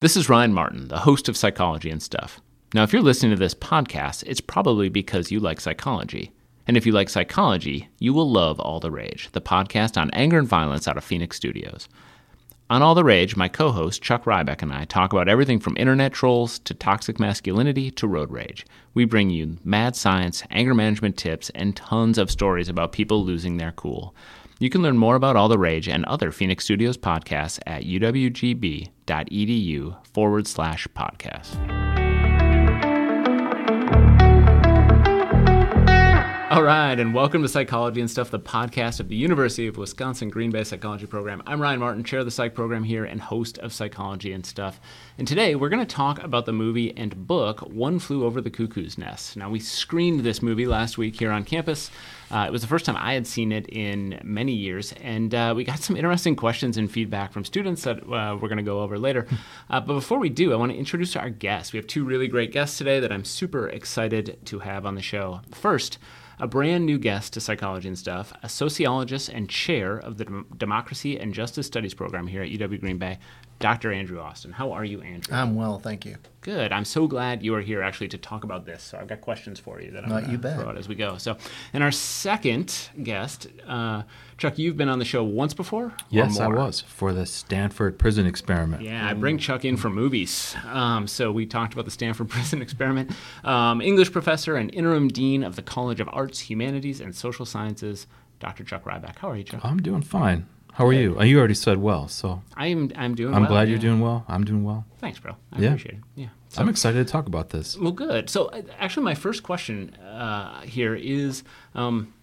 This is Ryan Martin, the host of Psychology and Stuff. Now, if you're listening to this podcast, it's probably because you like psychology. And if you like psychology, you will love All the Rage, the podcast on anger and violence out of Phoenix Studios. On All the Rage, my co host Chuck Rybak and I talk about everything from internet trolls to toxic masculinity to road rage. We bring you mad science, anger management tips, and tons of stories about people losing their cool. You can learn more about All the Rage and other Phoenix Studios podcasts at uwgb.edu forward slash podcast. All right, and welcome to Psychology and Stuff, the podcast of the University of Wisconsin Green Bay Psychology Program. I'm Ryan Martin, chair of the psych program here and host of Psychology and Stuff. And today we're going to talk about the movie and book One Flew Over the Cuckoo's Nest. Now, we screened this movie last week here on campus. Uh, it was the first time I had seen it in many years, and uh, we got some interesting questions and feedback from students that uh, we're going to go over later. Uh, but before we do, I want to introduce our guests. We have two really great guests today that I'm super excited to have on the show. First, a brand new guest to Psychology and Stuff, a sociologist and chair of the Dem- Democracy and Justice Studies program here at UW Green Bay, Dr. Andrew Austin. How are you, Andrew? I'm well, thank you. Good. I'm so glad you are here actually to talk about this. So I've got questions for you that I'm Not going you to throw out as we go. So, and our second guest, uh, Chuck, you've been on the show once before. Yes, I was for the Stanford prison experiment. Yeah, I bring Chuck in for movies. Um, so we talked about the Stanford Prison Experiment. Um, English professor and interim dean of the College of Arts, Humanities, and Social Sciences, Dr. Chuck Rybak. How are you, Chuck? I'm doing fine. How are you? Uh, You already said well, so I'm I'm doing. I'm well, glad you're doing well. I'm doing well. Thanks, bro. I Yeah. appreciate it. Yeah. So, I'm excited to talk about this. well, good. So uh, actually, my first question uh, here is. Um,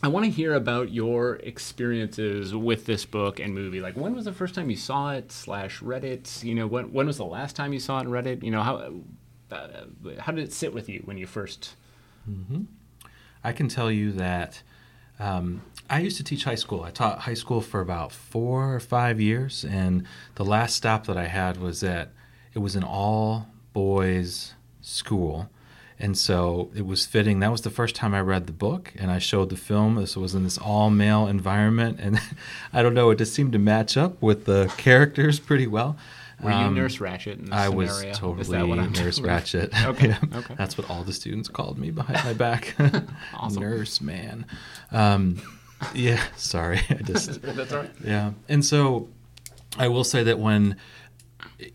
I want to hear about your experiences with this book and movie. Like, when was the first time you saw it slash read it? You know, when when was the last time you saw it and read it? You know, how uh, how did it sit with you when you first? I can tell you that um, I used to teach high school. I taught high school for about four or five years, and the last stop that I had was that it was an all boys school. And so it was fitting. That was the first time I read the book, and I showed the film. This was in this all male environment, and I don't know, it just seemed to match up with the characters pretty well. Were you Um, Nurse Ratched I scenario? was Is that totally what I'm Nurse? Ratched. Okay, Yeah. okay. That's what all the students called me behind my back. Awesome. Nurse man. Um, yeah, sorry. I just That's all right. yeah. And so I will say that when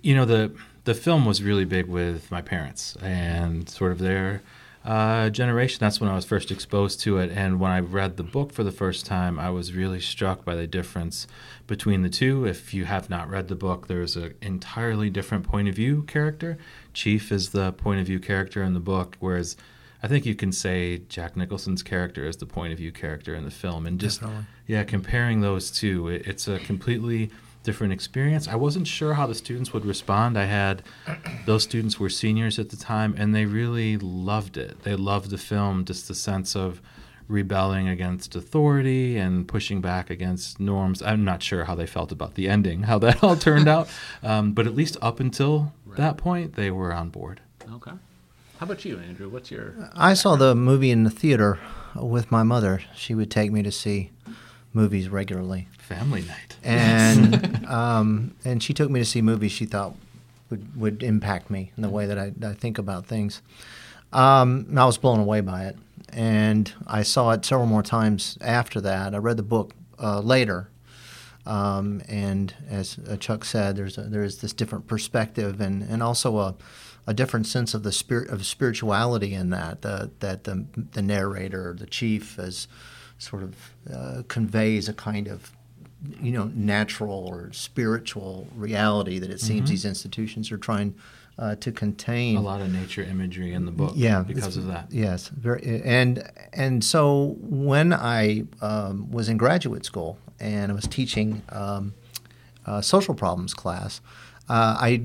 you know the the film was really big with my parents and sort of their uh, generation. That's when I was first exposed to it. And when I read the book for the first time, I was really struck by the difference between the two. If you have not read the book, there's an entirely different point of view character. Chief is the point of view character in the book, whereas I think you can say Jack Nicholson's character is the point of view character in the film. And just Definitely. yeah, comparing those two, it, it's a completely different experience. I wasn't sure how the students would respond. I had those students were seniors at the time, and they really loved it. They loved the film, just the sense of rebelling against authority and pushing back against norms. I'm not sure how they felt about the ending, how that all turned out, um, but at least up until that point, they were on board. Okay. How about you, Andrew? What's your I saw the movie in the theater with my mother. She would take me to see movies regularly, Family night. and um, and she took me to see movies she thought would would impact me in the way that I, I think about things. Um, and I was blown away by it, and I saw it several more times after that. I read the book uh, later, um, and as uh, Chuck said, there's a, there is this different perspective and, and also a, a different sense of the spirit of spirituality in that the, that the the narrator, the chief, as sort of uh, conveys a kind of you know natural or spiritual reality that it seems these institutions are trying uh, to contain. A lot of nature imagery in the book Yeah, because of that. Yes, very, and and so when I um, was in graduate school and I was teaching um, a social problems class, uh, I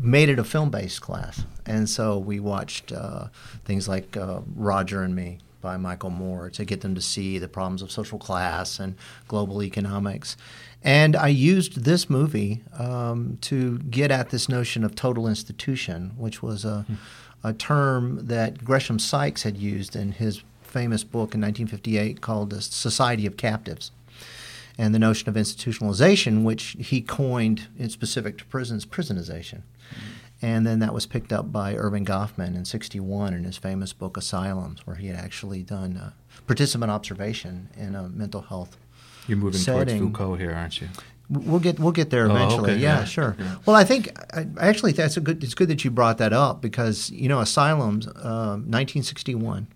made it a film-based class, and so we watched uh, things like uh, Roger and Me by Michael Moore to get them to see the problems of social class and global economics. And I used this movie um, to get at this notion of total institution, which was a, a term that Gresham Sykes had used in his famous book in 1958 called The Society of Captives. and the notion of institutionalization, which he coined in specific to prisons, prisonization. Mm-hmm. And then that was picked up by Erving Goffman in 61 in his famous book Asylums, where he had actually done uh, participant observation in a mental health You're moving setting. towards Foucault here, aren't you? We'll get we'll get there Oh, eventually. okay, yeah, yeah. sure. Yeah. Well, I think I, actually that's a good. It's good that you brought that up because you know Asylums, um, 1961,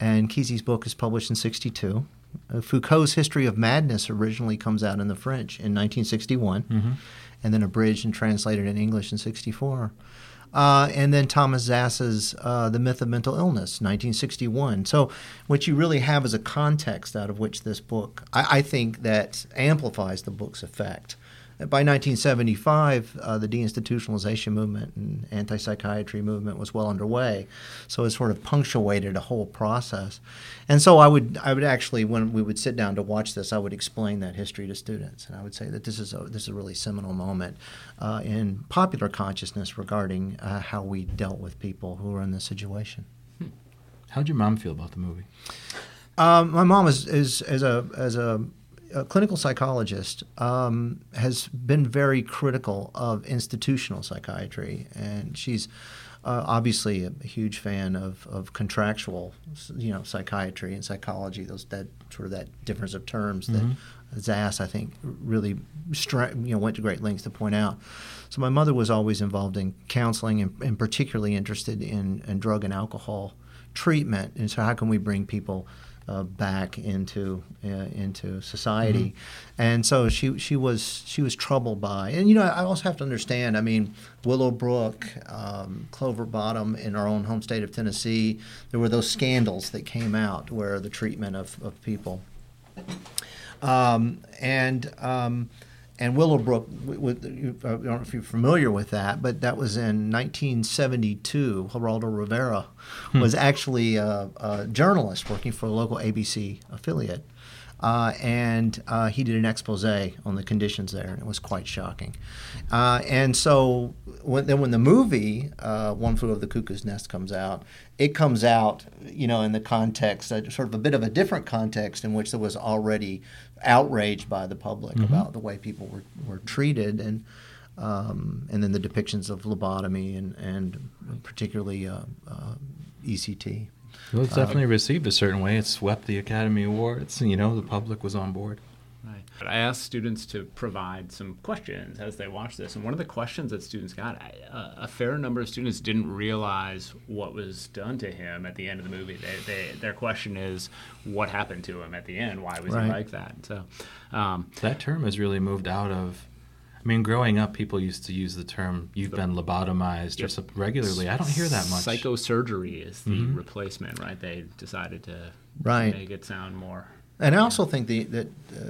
and Kesey's book is published in 62. Uh, Foucault's History of Madness originally comes out in the French in 1961, Mm-hmm. and then abridged and translated in English in 64. Uh, and then Thomas Szasz's uh, The Myth of Mental Illness, 1961. So, what you really have is a context out of which this book, I, I think, that amplifies the book's effect. By 1975, uh, the deinstitutionalization movement and anti psychiatry movement was well underway. So it sort of punctuated a whole process. And so I would, I would actually, when we would sit down to watch this, I would explain that history to students. And I would say that this is a, this is a really seminal moment uh, in popular consciousness regarding uh, how we dealt with people who were in this situation. How'd your mom feel about the movie? Um, my mom is, is as a as a, a clinical psychologist um, has been very critical of institutional psychiatry, and she's uh, obviously a huge fan of, of contractual, you know, psychiatry and psychology. Those that sort of that difference of terms that Szasz, I think, really stra- you know went to great lengths to point out. So my mother was always involved in counseling and, and particularly interested in, in drug and alcohol treatment. And so, how can we bring people uh, back into uh, into society? And so she she was she was troubled by, and you know, I also have to understand. I mean, Willowbrook, um, Clover Bottom, in our own home state of Tennessee, there were those scandals that came out where the treatment of, of people um, and um, and Willowbrook, with, you- uh, I don't know if you're familiar with that, but that was in 1972. Geraldo Rivera hmm. was actually a, a journalist working for a local ABC affiliate. Uh, and uh, he did an expose on the conditions there, and it was quite shocking. Uh, and so, when, then when the movie uh, "One Flew Over the Cuckoo's Nest" comes out, it comes out, you know, in the context, uh, sort of a bit of a different context in which there was already outrage by the public about the way people were, were treated, and um, and then the depictions of lobotomy and and particularly uh, uh, ECT. Well, it's definitely received a certain way. It swept the Academy Awards, and you know the public was on board. Right. I asked students to provide some questions as they watched this, and one of the questions that students got, I, uh, a fair number of students didn't realize what was done to him at the end of the movie. They, they, their question is, what happened to him at the end? Why was Right. he like that? So, um, That term has really moved out of. I mean, growing up, people used to use the term "you've been lobotomized" or Yep. something regularly. I don't hear that much. Psychosurgery is the mm-hmm. replacement, right? They decided to Right. make it sound more. And I also think the, that uh,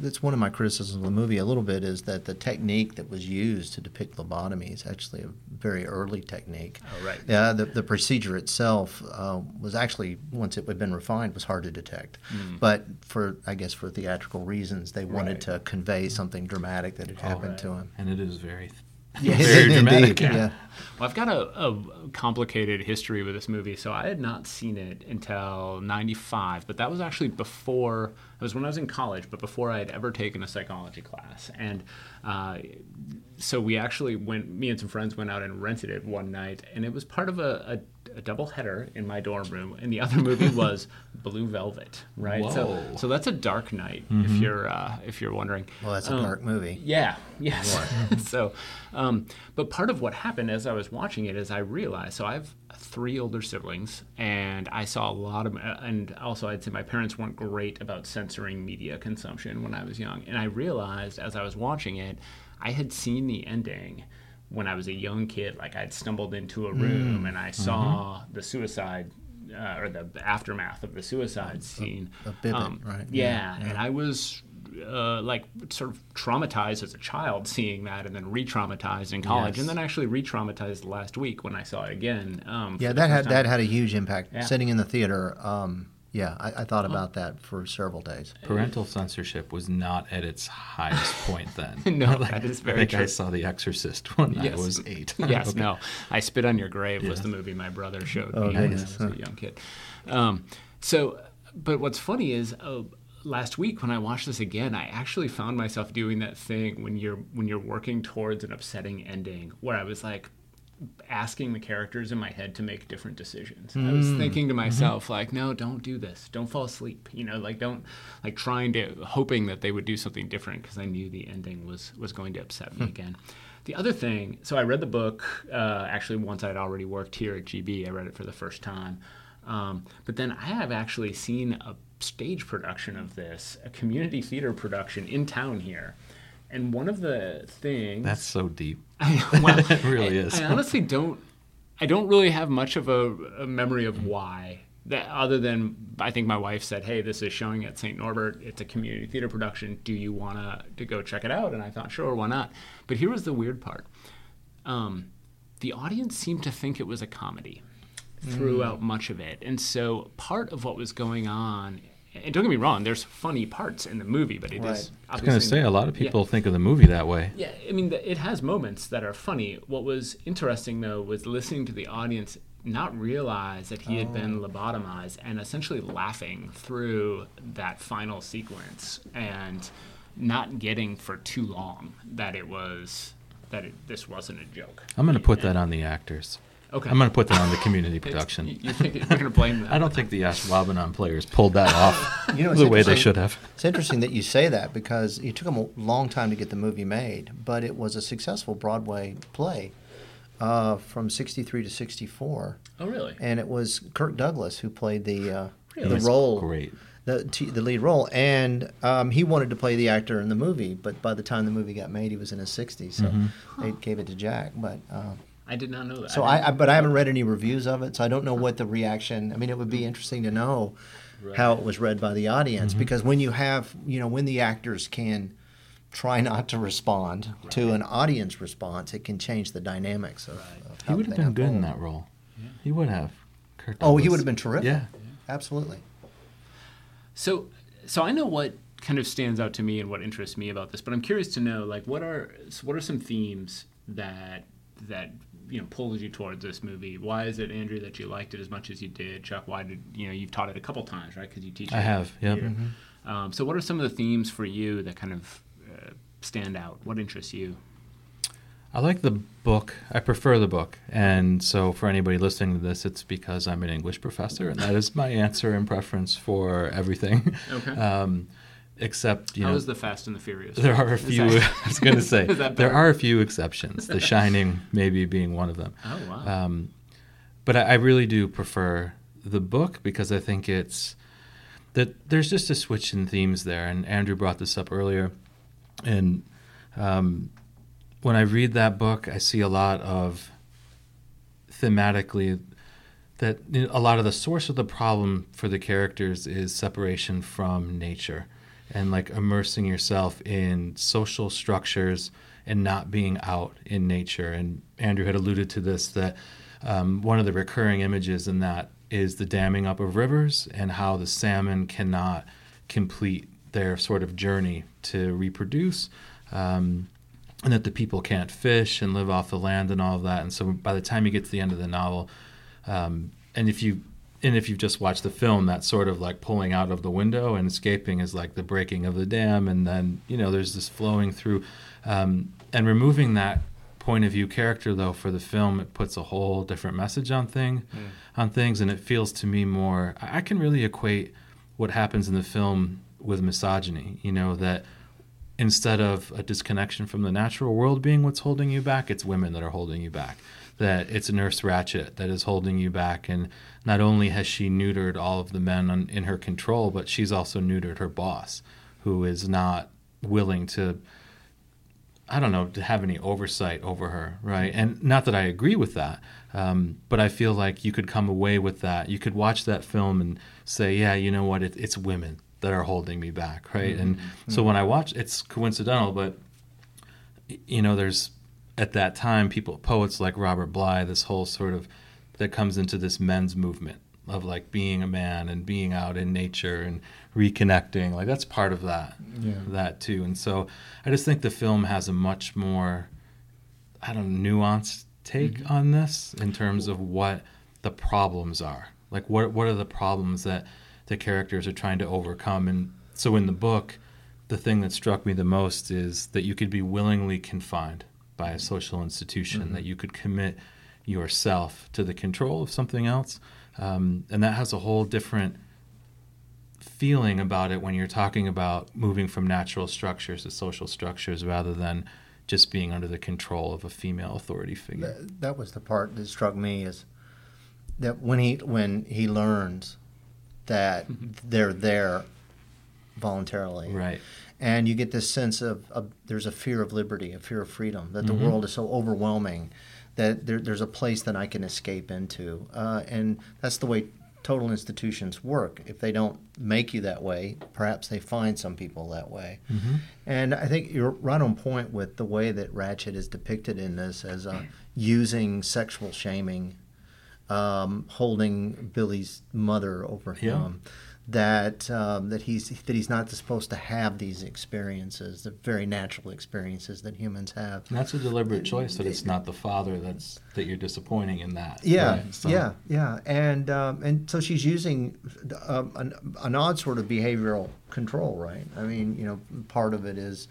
that's one of my criticisms of the movie a little bit is that the technique that was used to depict lobotomy is actually a very early technique. Oh, right. Yeah, the, the procedure itself uh, was actually once it had been refined was hard to detect, but for I guess for theatrical reasons they wanted Right. to convey something dramatic that had happened right. to him. and it is very, Yeah, very indeed, dramatic. yeah. Well, I've got a, a complicated history with this movie. So I had not seen it until 95, but that was actually before, it was when I was in college, but before I had ever taken a psychology class. And uh, so we actually went, me and some friends went out and rented it one night, and it was part of a, a, a double header in my dorm room. And the other movie was Blue Velvet, right? So, Whoa. so that's a dark night, if you're uh, if you're wondering. Well, that's a Um, dark movie. yeah, yes. so, um, but part of what happened as I was watching it is I realized so I have three older siblings, and I saw a lot of, and also I'd say my parents weren't great about censoring media consumption when I was young. And I realized as I was watching it, I had seen the ending when I was a young kid. Like I'd stumbled into a room and I saw the suicide. Uh, or the aftermath of the suicide scene. a vivid, right? Yeah, and I was uh, like sort of traumatized as a child seeing that, and then re-traumatized in college, Yes. and then actually re-traumatized last week when I saw it again. Um, Yeah, that had time. that had a huge impact. Yeah. Sitting in the theater, um, yeah, I, I thought about that for several days. Parental censorship was not at its highest point then. No, that is very I think I saw The Exorcist when I was eight. yes, Okay. no. I Spit on Your Grave was the movie my brother showed Oh, me when I goodness. was a young kid. Um, so, but what's funny is uh, last week when I watched this again, I actually found myself doing that thing when you're when you're working towards an upsetting ending, where I was like asking the characters in my head to make different decisions. Mm. I was hmm. thinking to mm-hmm. myself mm-hmm. like, no, don't do this. Don't fall asleep. You know, like don't like trying to hoping that they would do something different because I knew the ending was was going to upset me hmm. again. The other thing, so I read the book uh, actually once I'd already worked here at GB. I read it for the first time. Um, but then I have actually seen a stage production of this, a community theater production in town here. And one of the things that's so deep. I, well, it really I, is. I honestly don't. I don't really have much of a, a memory of why. That other than I think my wife said, "Hey, this is showing at St. Norbert. It's a community theater production. Do you want to to go check it out?" And I thought, "Sure, why not?" But here was the weird part. Um, the audience seemed to think it was a comedy throughout mm. much of it. And so part of what was going on and don't get me wrong, there's funny parts in the movie, but it right. is. I was going to say a lot of people yeah. think of the movie that way. Yeah, I mean, it has moments that are funny. What was interesting though was listening to the audience not realize that he had been oh. lobotomized and essentially laughing through that final sequence and not getting for too long that it was that it, this wasn't a joke. I'm going to put and, that on the actors. Okay. I'm going to put that on the community production. you think you're going to blame that? I don't think the Ashwaubenon players pulled that off you know, the way they should have. It's interesting that you say that because it took them a long time to get the movie made, but it was a successful Broadway play uh, from 63 to 64. Oh, really? And it was Kirk Douglas who played the, uh, really? the role. Great. The, the lead role, and um, he wanted to play the actor in the movie, but by the time the movie got made, he was in his 60s, so mm-hmm. they gave it to Jack. But uh, I did not know that. So I, I, but I haven't read any reviews of it, so I don't know what the reaction. I mean, it would be interesting to know right. how it was read by the audience mm-hmm. because when you have, you know, when the actors can try not to respond right. to an audience response, it can change the dynamics of. Right. of he would have been good in that role. Yeah. He would have. Kirk oh, he would have been terrific. Yeah. yeah, absolutely. So, so I know what kind of stands out to me and what interests me about this, but I'm curious to know, like, what are what are some themes that that you know pulls you towards this movie? Why is it, Andrew, that you liked it as much as you did? Chuck, why did you know you've taught it a couple times, right? Because you teach. I have. Yeah. Mm-hmm. Um, so, what are some of the themes for you that kind of uh, stand out? What interests you? I like the book. I prefer the book. And so, for anybody listening to this, it's because I'm an English professor, and that is my answer and preference for everything. Okay. Um, except you How know, is the Fast and the Furious? There are a few. That, I was going to say there are a few exceptions. The Shining maybe being one of them. Oh wow! Um, but I, I, really do prefer the book because I think it's that there's just a switch in themes there. And Andrew brought this up earlier, and um, when I read that book, I see a lot of thematically that a lot of the source of the problem for the characters is separation from nature and like immersing yourself in social structures and not being out in nature. And Andrew had alluded to this that um, one of the recurring images in that is the damming up of rivers and how the salmon cannot complete their sort of journey to reproduce. Um, and that the people can't fish and live off the land and all of that. And so by the time you get to the end of the novel, um, and if you and if you've just watched the film, that sort of like pulling out of the window and escaping is like the breaking of the dam, and then you know there's this flowing through, um, and removing that point of view character though for the film, it puts a whole different message on thing, mm. on things, and it feels to me more. I can really equate what happens in the film with misogyny. You know that instead of a disconnection from the natural world being what's holding you back, it's women that are holding you back that it's Nurse Ratched that is holding you back. And not only has she neutered all of the men on, in her control, but she's also neutered her boss, who is not willing to, I don't know, to have any oversight over her, right? And not that I agree with that, um, but I feel like you could come away with that. You could watch that film and say, yeah, you know what, it, it's women that are holding me back, right? Mm-hmm. And so when I watch, it's coincidental, but you know, there's at that time, people, poets like Robert Bly, this whole sort of that comes into this men's movement of like being a man and being out in nature and reconnecting. Like that's part of that, yeah. that too. And so I just think the film has a much more, I don't know, nuanced take mm-hmm. on this in terms of what the problems are. Like what what are the problems that the characters are trying to overcome and so in the book, the thing that struck me the most is that you could be willingly confined by a social institution, Mm-hmm. that you could commit yourself to the control of something else, um, and that has a whole different feeling about it when you're talking about moving from natural structures to social structures rather than just being under the control of a female authority figure. That, that was the part that struck me is that when he when he learns that they're there voluntarily, Right. And you get this sense of, of there's a fear of liberty, a fear of freedom, that the Mhm. world is so overwhelming that there, there's a place that I can escape into, uh, and that's the way total institutions work. If they don't make you that way, perhaps they find some people that way. Mhm. And I think you're right on point with the way that Ratched is depicted in this as uh, using sexual shaming, um, holding Billy's mother over him. That um, that he's that he's not supposed to have these experiences, the very natural experiences that humans have. And that's a deliberate choice that it's not the father that's that you're disappointing in that. Yeah, right? So- yeah, yeah, and um, and so she's using um, an, an odd sort of behavioral control, right? I mean, you know, part of it is,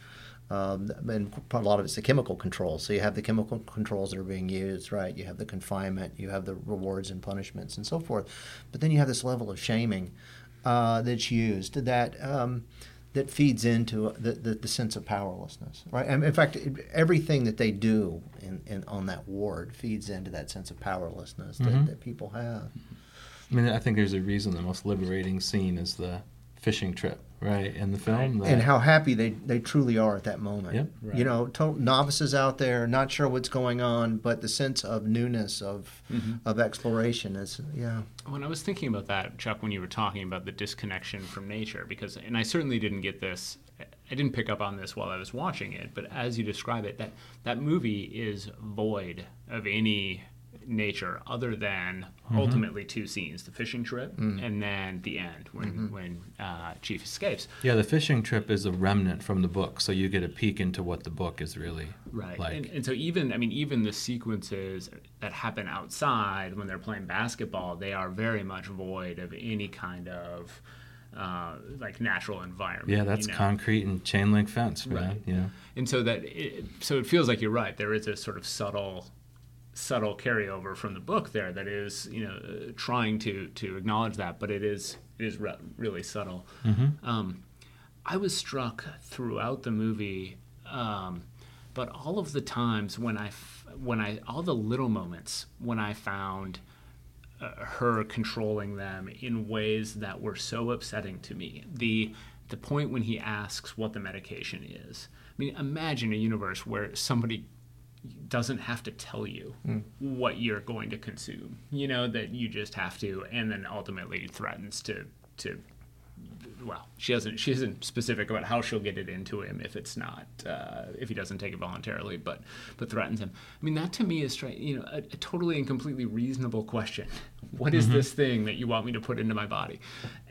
um, and a lot of it's the chemical control. So you have the chemical controls that are being used, right? You have the confinement, you have the rewards and punishments, and so forth. But then you have this level of shaming uh, that's used that. Um, that feeds into the, the, the sense of powerlessness, right? And in fact, everything that they do in, in on that ward feeds into that sense of powerlessness that, Mhm. that people have. I mean, I think there's a reason the most liberating scene is the fishing trip, right, in the film. and that- how happy they, they truly are at that moment. Yep. Right. You know, to- novices out there, not sure what's going on, but the sense of newness of Mhm. of exploration is yeah. When I was thinking about that, Chuck, when you were talking about the disconnection from nature, because, and I certainly didn't get this, I didn't pick up on this while I was watching it, but as you describe it, that that movie is void of any nature other than ultimately two scenes: the fishing trip and then the end when when uh, Chief escapes. yeah, the fishing trip is a remnant from the book, so you get a peek into what the book is really Right. like. And, and so even I mean even the sequences that happen outside when they're playing basketball, they are very much void of any kind of uh, like natural environment. yeah, that's you know? concrete and chain link fence, man. Right. Yeah. And so that it, so it feels like you're right. There is a sort of subtle subtle carryover from the book there that is you know uh, trying to to acknowledge that, but it is it is re- really subtle. Um, I was struck throughout the movie, um, but all of the times when I f- when I all the little moments when I found uh, her controlling them in ways that were so upsetting to me. The the point when he asks what the medication is. I mean, imagine a universe where somebody doesn't have to tell you what you're going to consume. You know that you just have to, and then ultimately threatens to to. Well, she doesn't. She isn't specific about how she'll get it into him if it's not uh, if he doesn't take it voluntarily, but but threatens him. I mean, that to me is straight. You know, a, a totally and completely reasonable question. What is this thing that you want me to put into my body?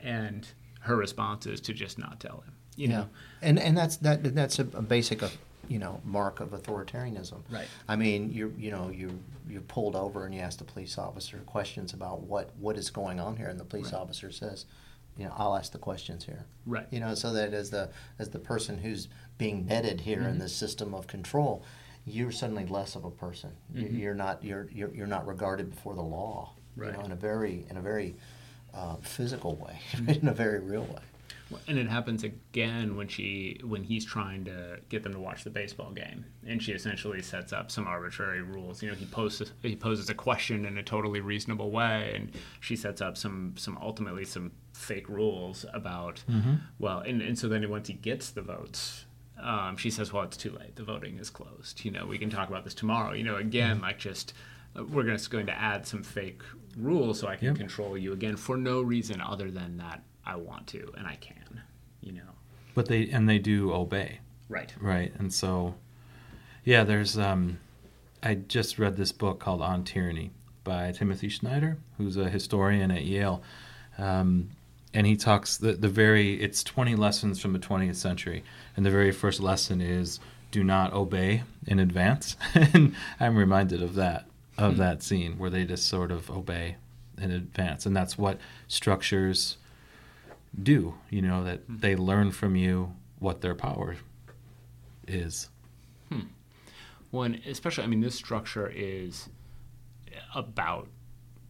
And her response is to just not tell him. You know, and and that's that that's a, a basic uh, you know mark of authoritarianism. Right. I mean, you you know you you're pulled over and you ask the police officer questions about what what is going on here, and the police Right. officer says, you know, I'll ask the questions here. Right. You know, so that as the as the person who's being netted here Mm-hmm. in this system of control, you're suddenly less of a person. You- You're not you're, you're you're not regarded before the law. Mm-hmm. Right. You know, in a very in a very uh, physical way, Mm-hmm. in a very real way. And it happens again when she when he's trying to get them to watch the baseball game, and she essentially sets up some arbitrary rules. You know, he poses he poses a question in a totally reasonable way, and she sets up some some ultimately some fake rules about well, and and so then once he gets the votes. Um, she says, "Well, it's too late. The voting is closed. You know, we can talk about this tomorrow. You know, again, like just uh, we're just going to add some fake rules so I can Yep. control you again for no reason other than that I want to and I can. You know, But they and they do obey. right? Right. And so, yeah, there's. Um, I just read this book called On Tyranny by Timothy Snyder, who's a historian at Yale. Um, and he talks the, the very, it's 20 lessons from the 20th century. And the very first lesson is do not obey in advance. and I'm reminded of that, of that scene where they just sort of obey in advance. And that's what structures do. You know that hmm. they learn from you what their power is. Hmm. when especially i mean this structure is about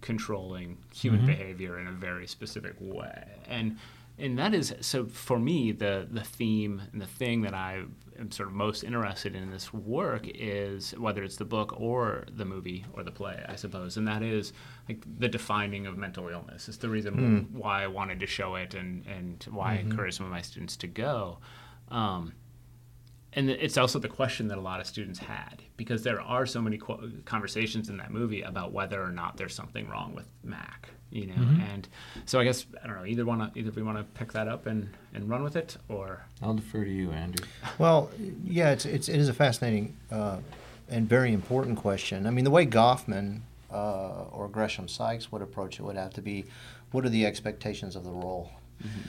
controlling human mm-hmm. behavior in a very specific way and and that is so for me the the theme and the thing that i am sort of most interested in this work is whether it's the book or the movie or the play i suppose. And that is like the defining of mental illness. It's the reason why i wanted to show it and and why i encourage some of my students to go. Um, and it's also the question that a lot of students had because there are so many qu- conversations in that movie about whether or not there's something wrong with Mac, you know. And so I guess I don't know. Either want to either we want to pick that up and and run with it, or I'll defer to you, Andrew. Well, yeah, it's, it's it is a fascinating uh, and very important question. I mean, the way Goffman uh, or Gresham Sykes would approach it would have to be, what are the expectations of the role?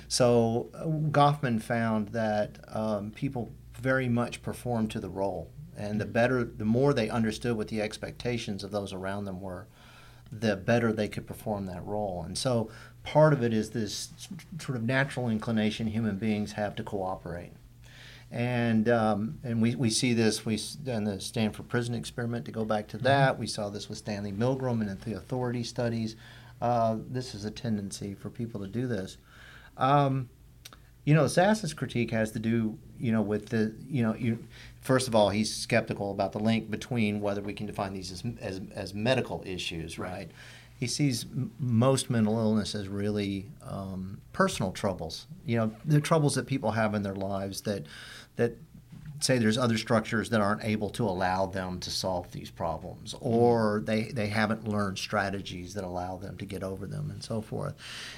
So uh, Goffman found that um, people very much perform to the role, and the better, the more they understood what the expectations of those around them were, the better they could perform that role. And so part of it is this sort of natural inclination human beings have to cooperate. And um, and we, we see this we in the Stanford prison experiment to go back to that. We saw this with Stanley Milgram and in the authority studies. Uh, this is a tendency for people to do this. Um, you know, Szasz's critique has to do, you know, with the, you know, you, first of all, he's skeptical about the link between whether we can define these as, as, as medical issues, right? He sees m- most mental illness as really um, personal troubles, you know, the troubles that people have in their lives that, that say there's other structures that aren't able to allow them to solve these problems mm-hmm. or they, they haven't learned strategies that allow them to get over them and so forth.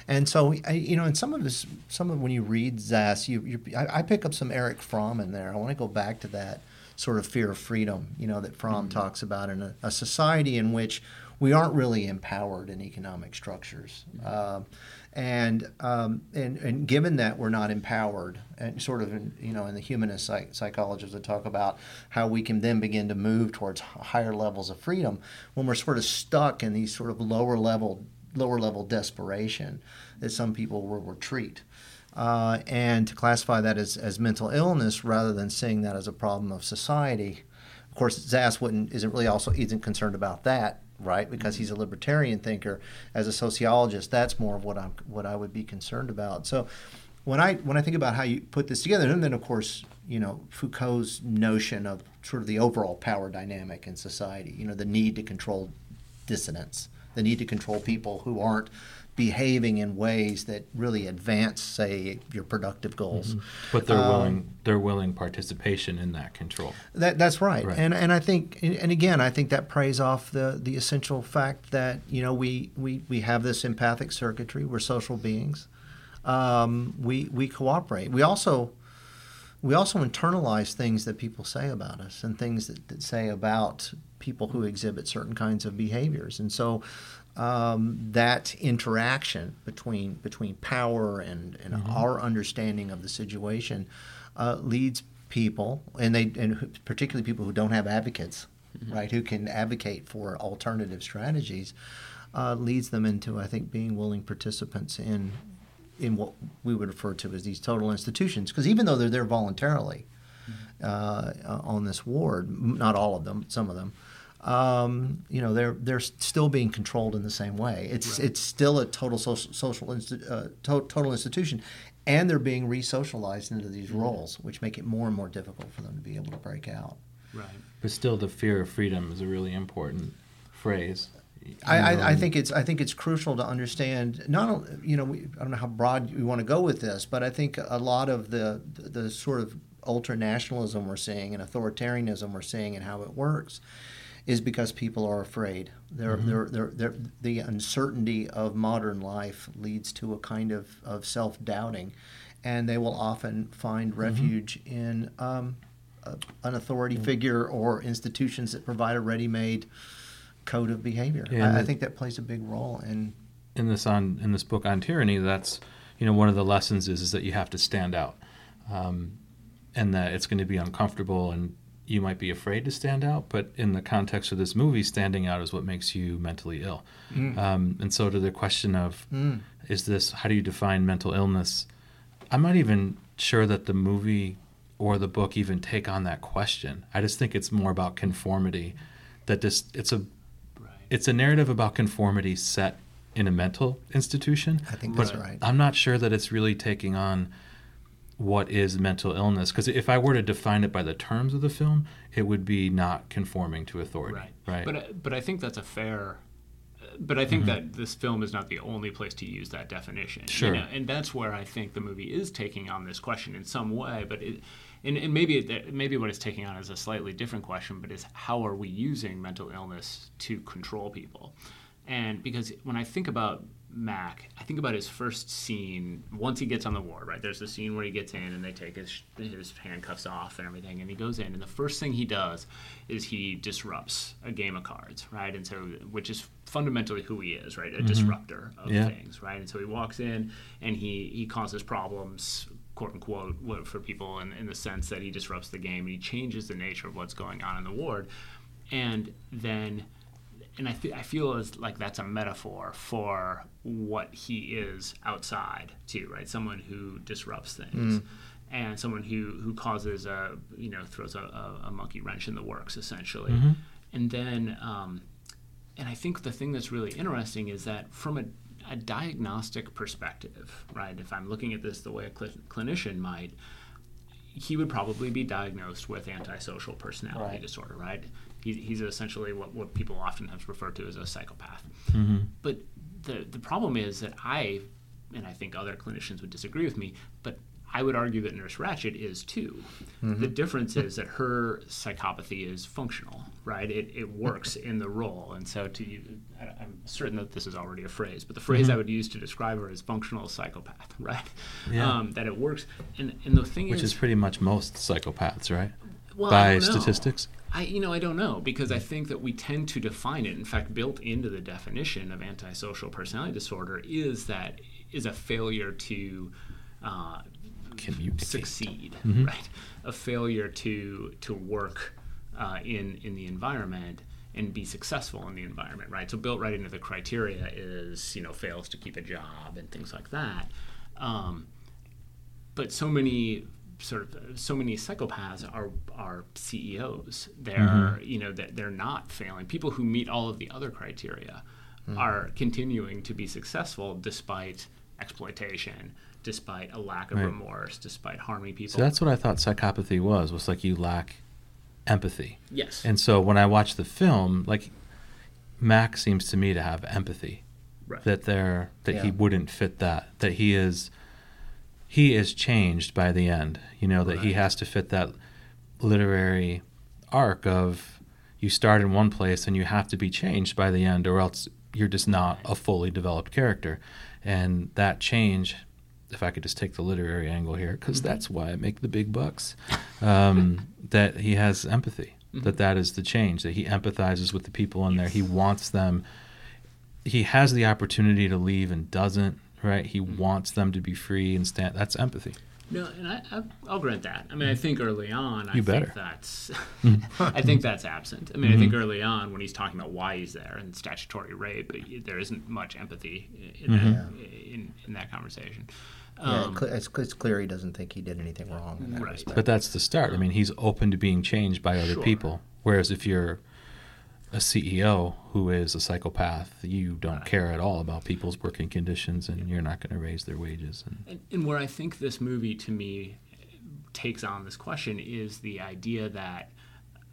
And so you know in some of this some of when you read Szasz you, you I, I pick up some Erich Fromm in there. I want to go back to that sort of fear of freedom you know that Fromm mm-hmm. talks about in a, a society in which we aren't really empowered in economic structures. Um and, um, and and given that we're not empowered, and sort of in, you know in the humanist psych- psychologists that talk about how we can then begin to move towards higher levels of freedom when we're sort of stuck in these sort of lower level lower level desperation that some people will retreat. Uh, and to classify that as, as mental illness rather than seeing that as a problem of society. Of course, Szasz wouldn't isn't really also isn't concerned about that, right? Because he's a mm-hmm. libertarian thinker. As a sociologist, that's more of what I'm what I would be concerned about. So when I when I think about how you put this together, and then of course, you know, Foucault's notion of sort of the overall power dynamic in society, you know, the need to control dissidents, the need to control people who aren't behaving in ways that really advance, say, your productive goals. But they're Um, willing they're willing participation in that control. That, that's right. Right. and and I think and again I think that prays off the the essential fact that you know we we, we have this empathic circuitry. We're social beings. Um, we we cooperate. We also we also internalize things that people say about us and things that, that say about people who exhibit certain kinds of behaviors. And so um, that interaction between between power and, and our understanding of the situation uh, leads people, and they and particularly people who don't have advocates, right, who can advocate for alternative strategies, uh, leads them into I think being willing participants in in what we would refer to as these total institutions. Because even though they're there voluntarily uh, on this ward, not all of them, some of them, um, you know, they're they're still being controlled in the same way. It's it's still a total social, social insti- uh, to- total institution, and they're being re-socialized into these roles, which make it more and more difficult for them to be able to break out. right. But still the fear of freedom is a really important phrase. I, I, I think it's I think it's crucial to understand not you know we, I don't know how broad we want to go with this, but I think a lot of the the, the sort of ultra nationalism we're seeing and authoritarianism we're seeing and how it works is because people are afraid. They're, they're, they're, they're, the uncertainty of modern life leads to a kind of, of self doubting, and they will often find refuge in um, a, an authority figure or institutions that provide a ready made code of behavior. Yeah, I, I think that plays a big role in. in this on in this book on tyranny, that's you know one of the lessons is is that you have to stand out, um, and that it's going to be uncomfortable, and you might be afraid to stand out, but in the context of this movie, standing out is what makes you mentally ill. Um, and so, to the question of is this how do you define mental illness? I'm not even sure that the movie or the book even take on that question. I just think it's more about conformity. That this it's a Right. it's a narrative about conformity set in a mental institution. I think that's right. I'm not sure that it's really taking on what is mental illness because if I were to define it by the terms of the film, it would be not conforming to authority. Right. Right. But but I think that's a fair. But I think mm-hmm. that this film is not the only place to use that definition. you Sure. know, and that's where I think the movie is taking on this question in some way. But it, and, and maybe it, maybe what it's taking on is a slightly different question. But is how are we using mental illness to control people? And because when I think about Mac, I think about his first scene once he gets on the ward. Right, there's the scene where he gets in and they take his his handcuffs off and everything, and he goes in, and the first thing he does is he disrupts a game of cards. Right, and so which is fundamentally who he is. Right, a mm-hmm. disruptor of Yeah. things. Right, and so he walks in and he he causes problems. "Quote unquote," for people in, in the sense that he disrupts the game and he changes the nature of what's going on in the ward, and then and I, fe- I feel as like that's a metaphor for what he is outside too, right? Someone who disrupts things, and someone who who causes a you know throws a, a, a monkey wrench in the works essentially, and then um, and I think the thing that's really interesting is that from a, a diagnostic perspective, right? If I'm looking at this the way a cl- clinician might, he would probably be diagnosed with antisocial personality Right. disorder, right? He, he's essentially what, what people often have referred to as a psychopath. Mm-hmm. But the, the problem is that I, and I think other clinicians would disagree with me, but I would argue that Nurse Ratched is too. The mm-hmm. difference is that her psychopathy is functional, right? It, it works in the role. And so to you, I, I'm certain that this is already a phrase, but the phrase mm-hmm. I would use to describe her is functional psychopath, right? Yeah. Um, that it works. And, and the thing Which is pretty much most psychopaths, right? well, By statistics. I you know I don't know because I think that we tend to define it. In fact, built into the definition of antisocial personality disorder is that is a failure to uh, succeed, Mm-hmm. right? A failure to to work uh, in in the environment and be successful in the environment, right? So built right into the criteria is you know fails to keep a job and things like that. Um, but so many sort of so many psychopaths are are CEOs. They're Mm-hmm. you know that they're not failing. People who meet all of the other criteria Mm-hmm. are continuing to be successful despite exploitation, despite a lack of Right. remorse, despite harming people. So that's what I thought psychopathy was. Was like you lack empathy. yes. And so when I watch the film, like Mac seems to me to have empathy. Right. That there that he wouldn't fit that. That he is he is changed by the end. You know, that he has to fit that literary arc of you start in one place and you have to be changed by the end or else you're just not a fully developed character. And that change if I could just take the literary angle here, because that's why I make the big bucks. Um, that he has empathy. That that is the change. That he empathizes with the people in there. He wants them. He has the opportunity to leave and doesn't. Right. He mm-hmm. wants them to be free and stand. That's empathy. No, and I, I, I'll grant that. I mean, I mm-hmm. think early on, I You think better. that's, mm-hmm. I think that's absent. I mean, I think early on when he's talking about why he's there and statutory rape, there isn't much empathy in, that, in, in that conversation. Yeah, Um, cl- it's, it's clear he doesn't think he did anything wrong in that Right. respect. But that's the start. I mean, he's open to being changed by other Sure. people. Whereas if you're a CEO who is a psychopath, you don't care at all about people's working conditions, and you're not going to raise their wages. And And, and where I think this movie, to me, takes on this question is the idea that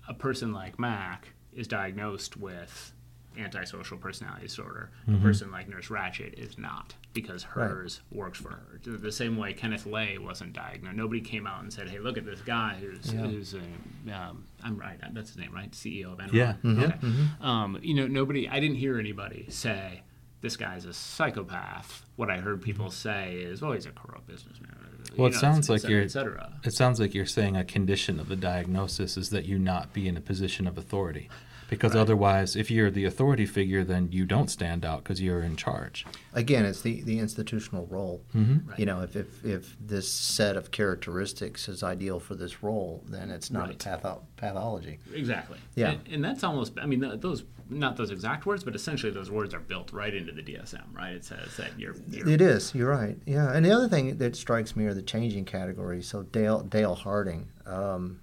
a person like Mac is diagnosed with antisocial personality disorder. A person like Nurse Ratched is not because hers works for her. The- same way Kenneth Lay wasn't diagnosed. Nobody came out and said, "Hey, look at this guy who's Yeah. who's a, um, I'm right. That's his name, right? CEO of Enron. Yeah. Okay. Um, you know, nobody. I didn't hear anybody say this guy's a psychopath. What I heard people say is, "Oh, he's a corrupt businessman." Well, You it know, sounds et like cetera, you're- et cetera. it sounds like you're saying a condition of the diagnosis is that you not be in a position of authority. Because Right. otherwise, if you're the authority figure, then you don't stand out because you're in charge. Again, it's the, the institutional role. Mm-hmm. Right. You know, if, if, if this set of characteristics is ideal for this role, then it's not Right. a patho- pathology. Exactly. Yeah. And, and that's almost. I mean, those not those exact words, but essentially those words are built right into the DSM. Right. It says that you're. you're It is. You're right. Yeah. And the other thing that strikes me are the changing categories. So Dale Dale Harding um,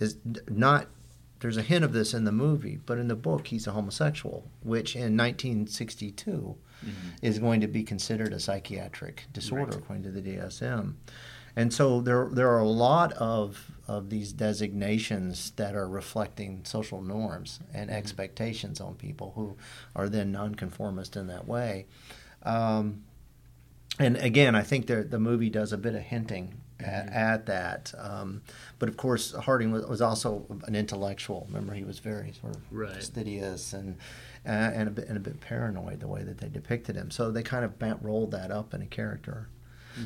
is not. There's a hint of this in the movie, but in the book, he's a homosexual, which in 1962 is going to be considered a psychiatric disorder Right. according to the DSM. And so there there are a lot of of these designations that are reflecting social norms and expectations on people who are then nonconformist in that way. Um, and again, I think the the movie does a bit of hinting at, at that. Um, but of course, Harding was, was also an intellectual. Remember, he was very sort of Right. fastidious and uh, and a bit and a bit paranoid the way that they depicted him. So they kind of rolled that up in a character.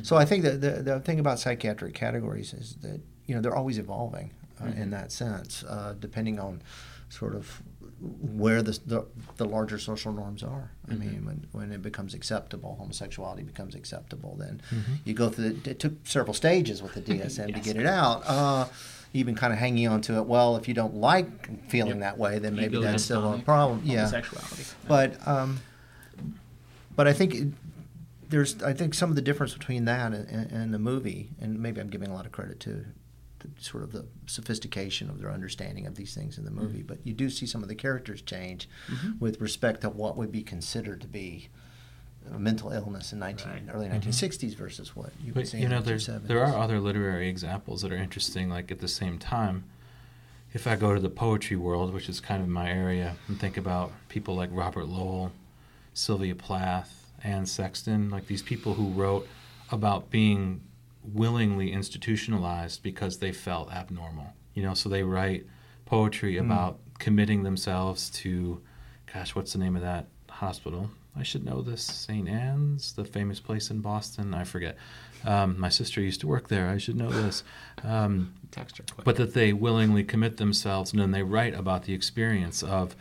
So I think that the, the thing about psychiatric categories is that you know they're always evolving uh, in that sense, uh, depending on sort of where the, the the larger social norms are. I mean, when when it becomes acceptable, homosexuality becomes acceptable, then you go through. The, it took several stages with the DSM to get it out. Uh, even kind of hanging on to it. Well, if you don't like feeling Yep. that way, then maybe that's still a problem. Yeah, Homosexuality. but um, but I think it, there's I think some of the difference between that and, and the movie, and maybe I'm giving a lot of credit to, sort of the sophistication of their understanding of these things in the movie. Mm-hmm. But you do see some of the characters change with respect to what would be considered to be a mental illness in 19, Right. early 1960s versus what you would see you in know, the 1970s. there are other literary examples that are interesting. Like at the same time, if I go to the poetry world, which is kind of my area, and think about people like Robert Lowell, Sylvia Plath, Anne Sexton, like these people who wrote about being willingly institutionalized because they felt abnormal. You know, so they write poetry about committing themselves to, gosh, what's the name of that hospital? I should know this. St. Anne's, the famous place in Boston. I forget. Um, my sister used to work there. I should know this. Um, but that they willingly commit themselves and then they write about the experience of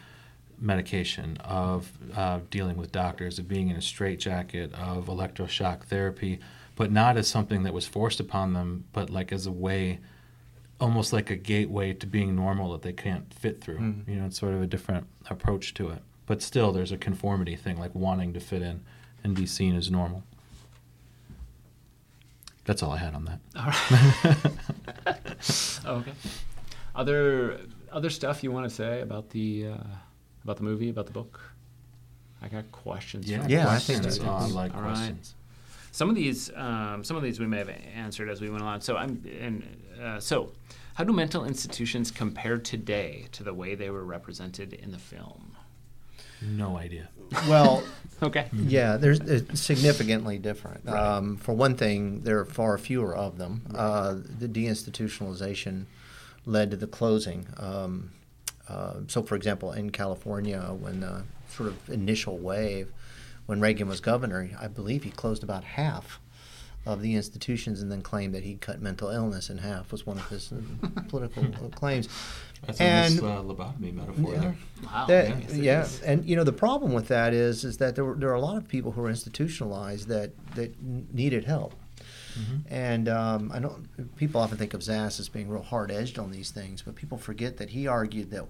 medication, of uh, dealing with doctors, of being in a straitjacket, of electroshock therapy, but not as something that was forced upon them, but like as a way, almost like a gateway to being normal that they can't fit through. You know, it's sort of a different approach to it. But still, there's a conformity thing, like wanting to fit in and be seen as normal. That's all I had on that. All right. Oh, okay. Other other stuff you want to say about the uh, about the movie, about the book? I got questions. Yeah, for Yeah, I think so. Oh, I like All right. Questions. Some of these, um, some of these we may have answered as we went along. So I'm, and uh, so, how do mental institutions compare today to the way they were represented in the film? No idea. well, Okay. Yeah, there's it's significantly different. Um, for one thing, there are far fewer of them. Uh, the deinstitutionalization led to the closing. Um, uh, so, for example, in California, when the sort of initial wave, when Reagan was governor, I believe he closed about half of the institutions and then claimed that he cut mental illness in half was one of his uh, political uh, claims. That's And- a nice uh, lobotomy metaphor Yeah. there. Wow. That- yes, yeah, and you know the problem with that is is that there were, there are a lot of people who are institutionalized that that needed help, and um, I don't. People often think of Szasz as being real hard edged on these things, but people forget that he argued that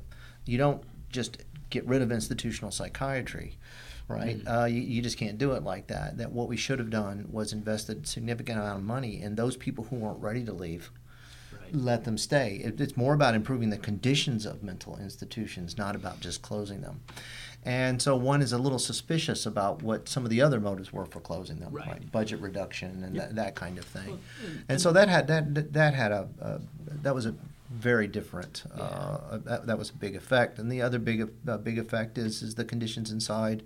you don't just get rid of institutional psychiatry. Right, uh, you, you just can't do it like that. That what we should have done was invested significant amount of money in those people who weren't ready to leave, Right. let them stay. It, it's more about improving the conditions of mental institutions, not about just closing them. And so one is a little suspicious about what some of the other motives were for closing them, Right. budget reduction and Yeah. that, that kind of thing. Well, and- and so that had that that had a, a that was a very different. Uh, that, that was a big effect. And the other big uh, big effect is is the conditions inside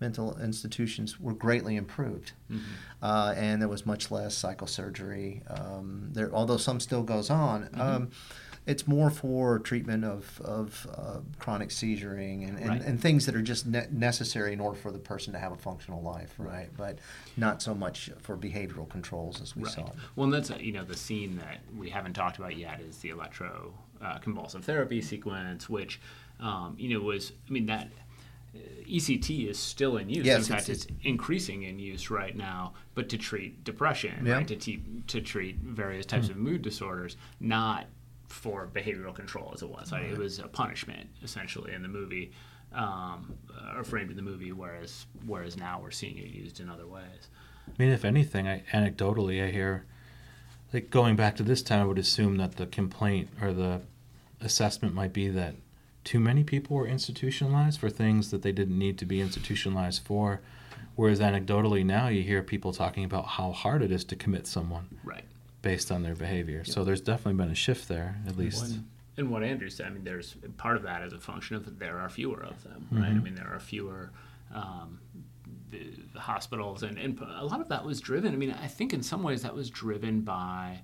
mental institutions were greatly improved, Mhm. uh, and there was much less psychosurgery. Um, there, although some still goes on. Mm-hmm. Um, it's more for treatment of, of uh, chronic seizuring and, and, Right. and things that are just ne- necessary in order for the person to have a functional life, right? But not so much for behavioral controls as we Right. saw. Well, and that's uh, you know the scene that we haven't talked about yet is the electro uh, convulsive therapy sequence, which um, you know was I mean that ECT is still in use. Yes, in fact, it's- it's, increasing in use right now, but to treat depression, Yeah. right? To, te- to treat various types of mood disorders, not for behavioral control as it was. Like, it was a punishment essentially in the movie, um, or framed in the movie. Whereas, whereas now we're seeing it used in other ways. I mean, if anything, I, anecdotally, I hear, like going back to this time, I would assume that the complaint or the assessment might be that too many people were institutionalized for things that they didn't need to be institutionalized for. Whereas anecdotally now, you hear people talking about how hard it is to commit someone Right. based on their behavior. So there's definitely been a shift there, at least. And what Andrew said, I mean, there's part of that as a function of there are fewer of them, right? I mean, there are fewer um, the, the hospitals, and, and a lot of that was driven. I mean, I think in some ways that was driven by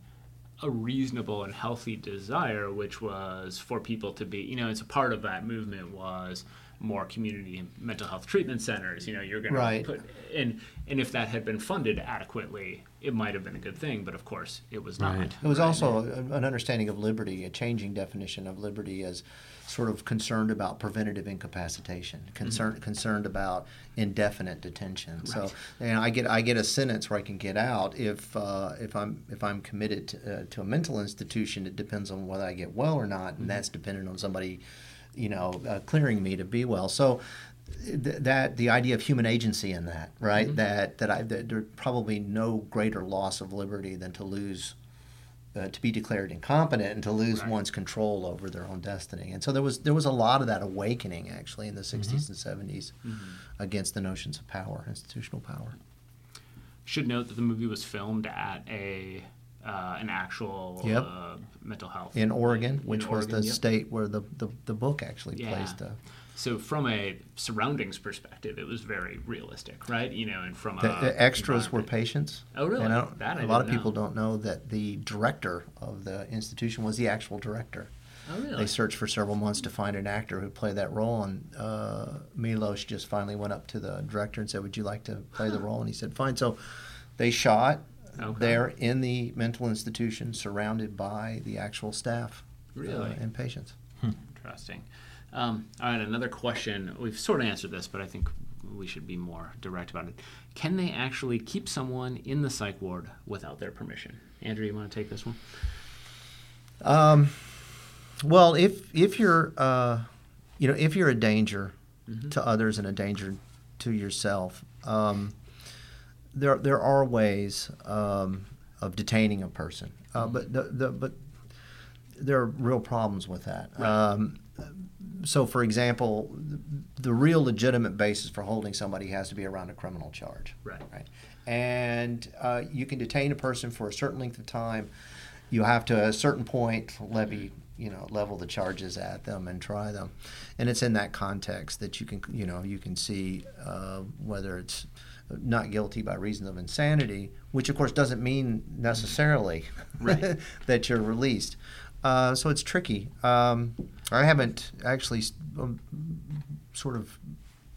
a reasonable and healthy desire, which was for people to be, you know, it's a part of that movement was more community mental health treatment centers. You know, you're going Right. to put and and if that had been funded adequately, it might have been a good thing. But of course, it was not. It was right? also an understanding of liberty, a changing definition of liberty as sort of concerned about preventative incapacitation, concerned concerned about indefinite detention. So, Right. and I get I get a sentence where I can get out if uh, if I'm if I'm committed to, uh, to a mental institution. It depends on whether I get well or not, and that's dependent on somebody, you know, uh, clearing me to be well. So. th- That the idea of human agency in that, right? That that I that there's probably no greater loss of liberty than to lose uh, to be declared incompetent and to lose Right. one's control over their own destiny. And so there was there was a lot of that awakening actually in the 60s and 70s against the notions of power, institutional power. Should note that the movie was filmed at a uh, an actual Yep. uh, mental health In Oregon, in which was Oregon, the yep. state where the, the, the book actually Yeah. the, So from a surroundings perspective, it was very realistic, right? You know, and from the, a the extras were patients. Oh, really? And I don't, I a lot of people know. don't know that the director of the institution was the actual director. Oh, really? They searched for several months to find an actor who played that role, and uh, Milos just finally went up to the director and said, "Would you like to play the role?" And he said, "Fine." So they shot Okay. there in the mental institution, surrounded by the actual staff uh, Really? and patients. Interesting. Um, all right, another question. We've sort of answered this, but I think we should be more direct about it. Can they actually keep someone in the psych ward without their permission? Andrew, you want to take this one? Um, well, if if you're uh, you know if you're a danger to others and a danger to yourself, um, there there are ways um, of detaining a person, uh, but the, the but there are real problems with that. Right. Um, so, for example, the, real legitimate basis for holding somebody has to be around a criminal charge. Right. Right. And uh, you can detain a person for a certain length of time. You have to, at a certain point, levy, you know, level the charges at them and try them. And it's in that context that you can, you know, you can see uh, whether it's not guilty by reason of insanity, which of course doesn't mean necessarily Right. that you're released. Uh, so it's tricky. Um, I haven't actually um, sort of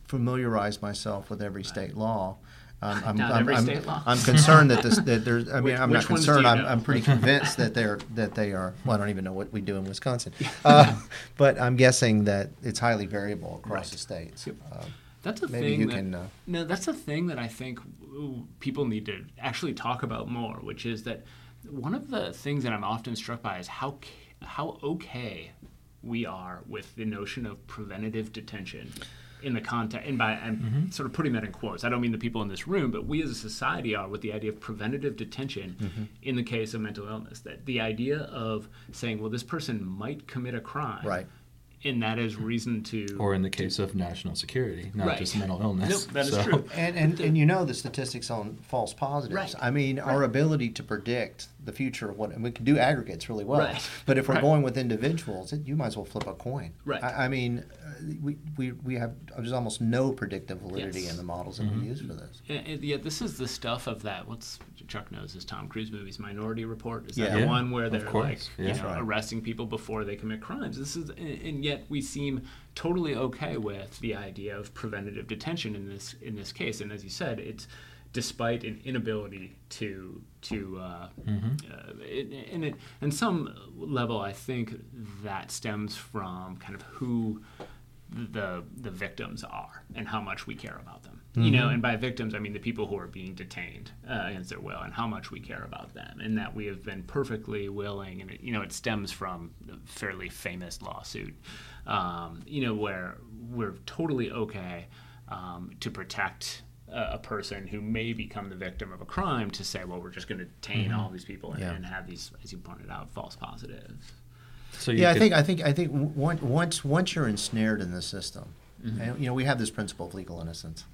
familiarized myself with every state law. Um, I'm, Not I'm, every I'm, state law. I'm concerned that this that there's. I mean, Which- I'm not concerned. I'm. I'm pretty convinced that they're that they are. Well, I don't even know what we do in Wisconsin, uh, but I'm guessing that it's highly variable across Right. the states. Yep. Um, That's a Maybe thing you that, can, uh, no, that's a thing that I think people need to actually talk about more, which is that one of the things that I'm often struck by is how how okay we are with the notion of preventative detention in the context, and by I'm Mm-hmm. sort of putting that in quotes. I don't mean the people in this room, but we as a society are with the idea of preventative detention Mm-hmm. in the case of mental illness. That the idea of saying, well, this person might commit a crime, Right. and that is reason to Or in the case of national security, not Right. just mental illness. Nope, that is So- true. And, and, and you know the statistics on false positives. Right. I mean, our ability to predict the future of what, and we can do aggregates really well. Right. But if we're Right. going with individuals, it, you might as well flip a coin. Right. I, I mean, uh, we, we, we have, there's almost no predictive validity Yes. in the models that Mm-hmm. we use for this. And, and yeah, this is the stuff of that. What's Chuck knows is Tom Cruise movies, Minority Report. Is that Yeah. the Yeah, one where they're like, Yeah. you know, right. arresting people before they commit crimes? This is, and, and yet we seem totally okay with the idea of preventative detention in this in this case. And as you said, it's despite an inability to to uh, Mm-hmm. uh, and it, and some level, I think that stems from kind of who the the victims are and how much we care about them. You know, and by victims, I mean the people who are being detained uh, against their will, and how much we care about them, and that we have been perfectly willing. And it, you know, it stems from a fairly famous lawsuit. Um, you know, where we're totally okay um, to protect a, a person who may become the victim of a crime to say, well, we're just going to detain all these people and, Yeah. and have these, as you pointed out, false positives. So you yeah, I think I think I think once once once you're ensnared in the system, Mm-hmm. and you know we have this principle of legal innocence.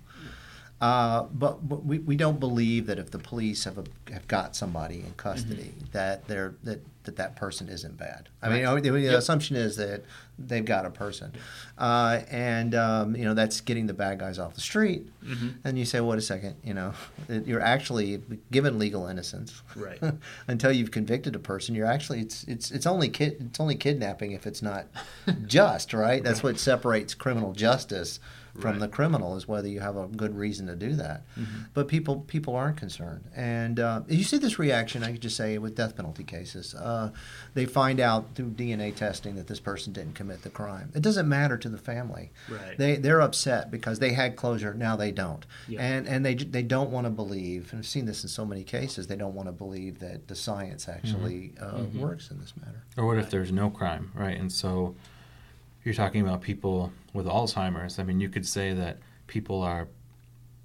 Uh, but, but we, we don't believe that if the police have a, have got somebody in custody that they're that, that that person isn't bad. I mean, Right. you know, the Yep. assumption is that they've got a person, uh, and um, you know that's getting the bad guys off the street. Mm-hmm. And you say, wait a second, you know, you're actually given legal innocence, Right. until you've convicted a person. You're actually it's it's it's only kid it's only kidnapping if it's not just right. That's what separates criminal justice from Right. the criminal is whether you have a good reason to do that. Mm-hmm. But people people aren't concerned, and uh, you see this reaction. I could just say with death penalty cases, uh, they find out through DNA testing that this person didn't commit the crime. It doesn't matter to the family. Right. They they're upset because they had closure. Now they don't, Yeah. and and they they don't want to believe. And I've seen this in so many cases. They don't want to believe that the science actually uh, works in this matter. Or what if there's no crime, right? And so you're talking about people with Alzheimer's. I mean, you could say that people are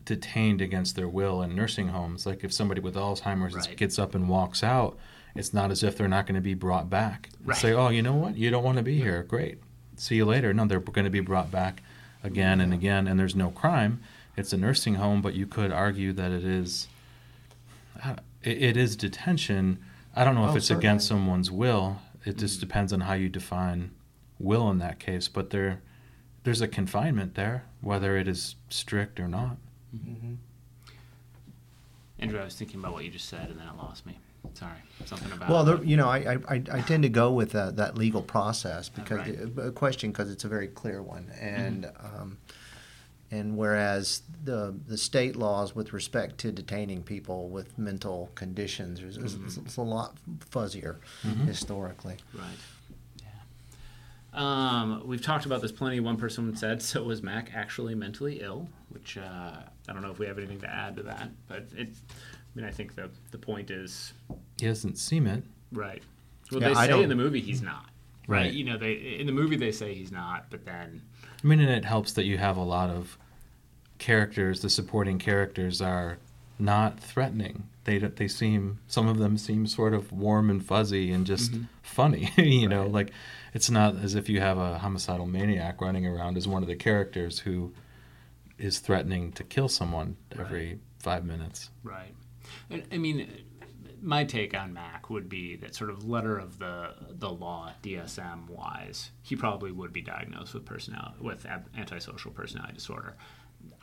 detained against their will in nursing homes. Like if somebody with Alzheimer's Right. gets up and walks out, it's not as if they're not going to be brought back. Right. Say, oh, you know what? You don't want to be here. Great. See you later. No, they're going to be brought back again and again, and there's no crime. It's a nursing home, but you could argue that it is. It, is detention. I don't know if Oh, it's against someone's will. It just mm. depends on how you define will in that case. But there, there's a confinement there, whether it is strict or not. Mm-hmm. Andrew, I was thinking about what you just said, and then it lost me. Sorry, something about. Well, there, you know, I, I, I I tend to go with that, that legal process oh, because Right. Uh, a question because it's a very clear one, and mm-hmm. um, and whereas the the state laws with respect to detaining people with mental conditions is, is, mm-hmm. is- is a lot fuzzier historically. Right. Yeah. Um, we've talked about this plenty. One person said, "So was Mac actually mentally ill?" Which uh, I don't know if we have anything to add to that, but it. I mean, I think the the point is He doesn't seem it. right. Well, Yeah, they I say in the movie he's not. Right. Right. You know, they in the movie they say he's not, but then I mean, and it helps that you have a lot of characters. The supporting characters are not threatening. They don't- they seem some of them seem sort of warm and fuzzy and just funny. you know, like it's not as if you have a homicidal maniac running around as one of the characters who is threatening to kill someone every five minutes. Right. I mean, my take on Mac would be that sort of letter of the the law, DSM wise, he probably would be diagnosed with personality with ab- antisocial personality disorder.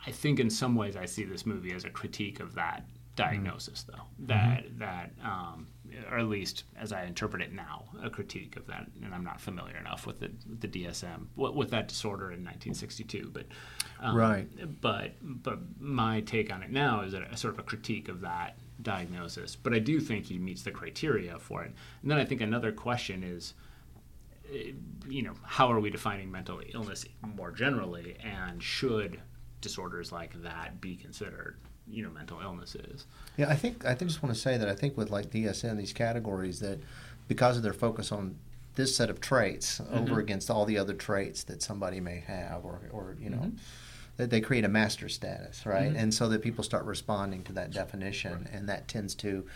I think in some ways I see this movie as a critique of that diagnosis, though. That that, um, or at least as I interpret it now, a critique of that. And I'm not familiar enough with the with the DSM with, with that disorder in 1962, but um, Right. but but my take on it now is that a sort of a critique of that diagnosis. But I do think he meets the criteria for it. And then I think another question is, eh, you know, how are we defining mental illness more generally, and should disorders like that be considered, you know, mental illness is. Yeah, I think I think just want to say that I think with like DSM, these categories that because of their focus on this set of traits over against all the other traits that somebody may have, or or you know. That they create a master status, right? And so that people start responding to that definition, and that tends to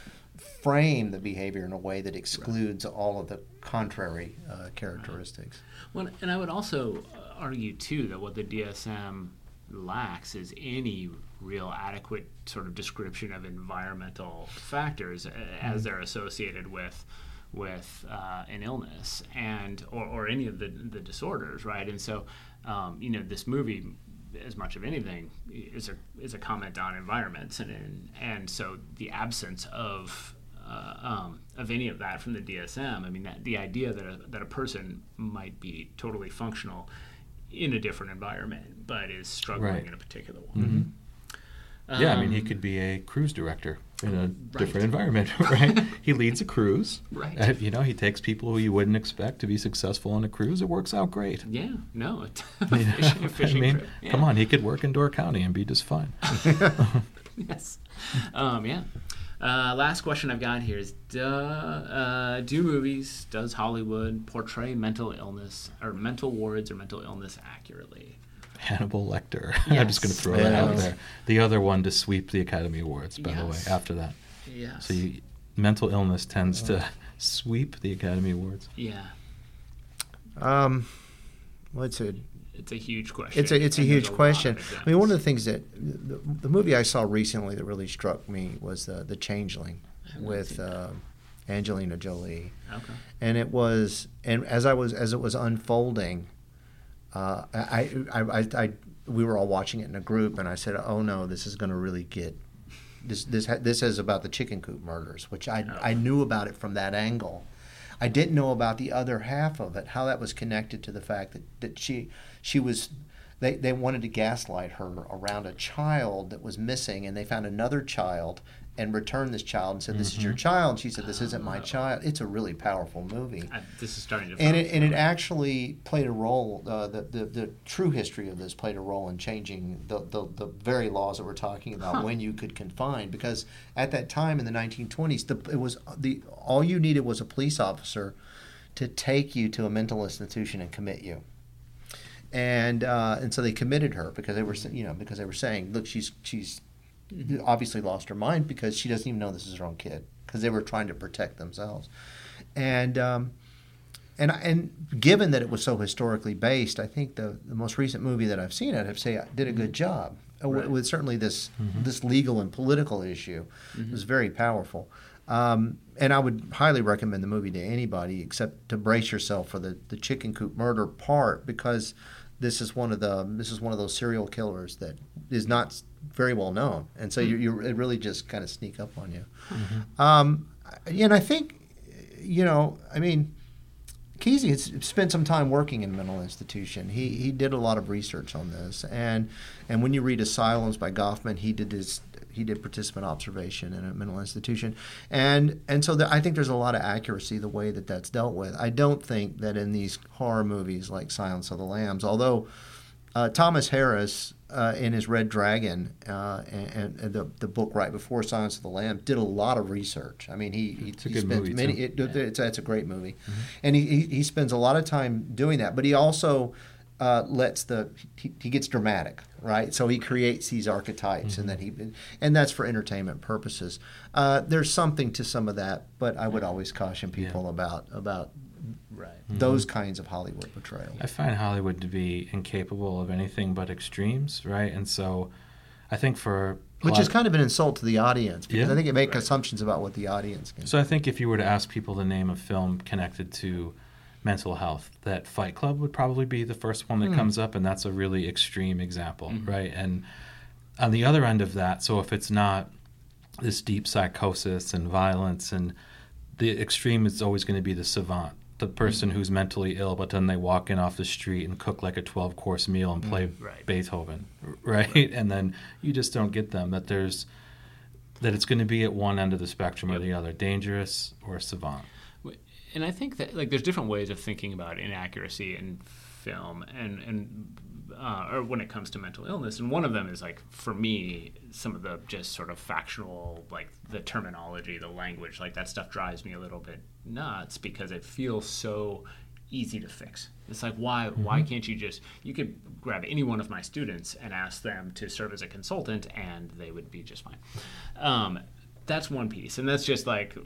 frame the behavior in a way that excludes all of the contrary uh, characteristics. Well, and I would also uh, argue too that what the DSM lacks is any real adequate sort of description of environmental factors uh, as they're associated with with uh, an illness and or, or any of the, the disorders, right? And so, um, you know, this movie, as much of anything, is a is a comment on environments, and and, and so the absence of uh, um, of any of that from the DSM. I mean, that, the idea that a, that a person might be totally functional in a different environment, but is struggling Right. in a particular one. yeah, I mean, he Um, could be a cruise director in a Right. different environment, right? he leads a cruise. Right. Uh, you know, he takes people who you wouldn't expect to be successful on a cruise. It works out great. Yeah, no, it's a You fishing, fishing I mean. Yeah. come on, he could work in Door County and be just fine. yes. Um, yeah. Uh, last question I've got here is: do, uh, do movies, does Hollywood portray mental illness or mental wards or mental illness accurately? Hannibal Lecter. I'm just going to Yes. throw that out there. The other one to sweep the Academy Awards, by the way, after that. Yes. So you, mental illness tends to sweep the Academy Awards. yeah, Um, what's it? It's a huge question. It's a it's a and huge lot question. I mean, one of the things that the, the movie I saw recently that really struck me was the the Changeling with uh, Angelina Jolie, Okay. and it was and as I was as it was unfolding, uh, I, I, I I we were all watching it in a group, and I said, "Oh no, this is going to really get." This this this is about the chicken coop murders, which I Oh. I knew about it from that angle. I didn't know about the other half of it, how that was connected to the fact that, that she she was they, they wanted to gaslight her around a child that was missing and they found another child and returned this child and said, This is your child. She said, This isn't my Oh. child. It's a really powerful movie. I, this is starting to. And it, and it actually played a role. Uh, the, the the true history of this played a role in changing the, the, the very laws that we're talking about Huh. when you could confine. Because at that time in the 1920s, the, it was the all you needed was a police officer to take you to a mental institution and commit you. And uh, and so they committed her because they were you know because they were saying look she's she's obviously lost her mind because she doesn't even know this is her own kid because they were trying to protect themselves and um, and and given that it was so historically based, I think the, the most recent movie that I've seen, I'd have to say, did a good job Uh, with- Right. with certainly this this legal and political issue. It was very powerful, um, and I would highly recommend the movie to anybody, except to brace yourself for the, the chicken coop murder part because this is one of the this is one of those serial killers that is not very well known, and so you you it really just kind of sneak up on you. Um, and I think you know, I mean, Kesey has spent some time working in a mental institution. He he did a lot of research on this, and and when you read Asylums by Goffman, he did his he did participant observation in a mental institution, and and so there, I think there's a lot of accuracy the way that that's dealt with. I don't think that in these horror movies like Silence of the Lambs, although uh, Thomas Harris uh, in his Red Dragon uh, and, and the, the book right before Silence of the Lamb, did a lot of research. I mean, he, he, It's a he movie, many. It, Yeah. Mm-hmm. it's, it's a great movie, and he, he he spends a lot of time doing that. But he also uh, lets the he, he gets dramatic, right? So he creates these archetypes, and then he and that's for entertainment purposes. Uh, there's something to some of that, but I would always caution people about about right. those kinds of Hollywood portrayals. I find Hollywood to be incapable of anything but extremes, right? And so I think for Which is kind of an insult to the audience because Yeah. I think it makes Right. assumptions about what the audience can. So I think if you were to ask people to name a film connected to mental health, that Fight Club would probably be the first one that Hmm. comes up, and that's a really extreme example, Mhm. right? And on the other end of that, so if it's not this deep psychosis and violence, and the extreme is always going to be the savant, the person who's mentally ill, but then they walk in off the street and cook like a 12 course meal and mm, play Right. Beethoven, right? And then you just don't get them. That there's that it's going to be at one end of the spectrum or the other, dangerous or savant. and I think that like there's different ways of thinking about inaccuracy in film and and uh, or when it comes to mental illness and one of them is like for me some of the just sort of factual like the terminology the language like that stuff drives me a little bit nuts because it feels so easy to fix. It's like why why can't you just you could grab any one of my students and ask them to serve as a consultant and they would be just fine. Um, that's one piece and that's just like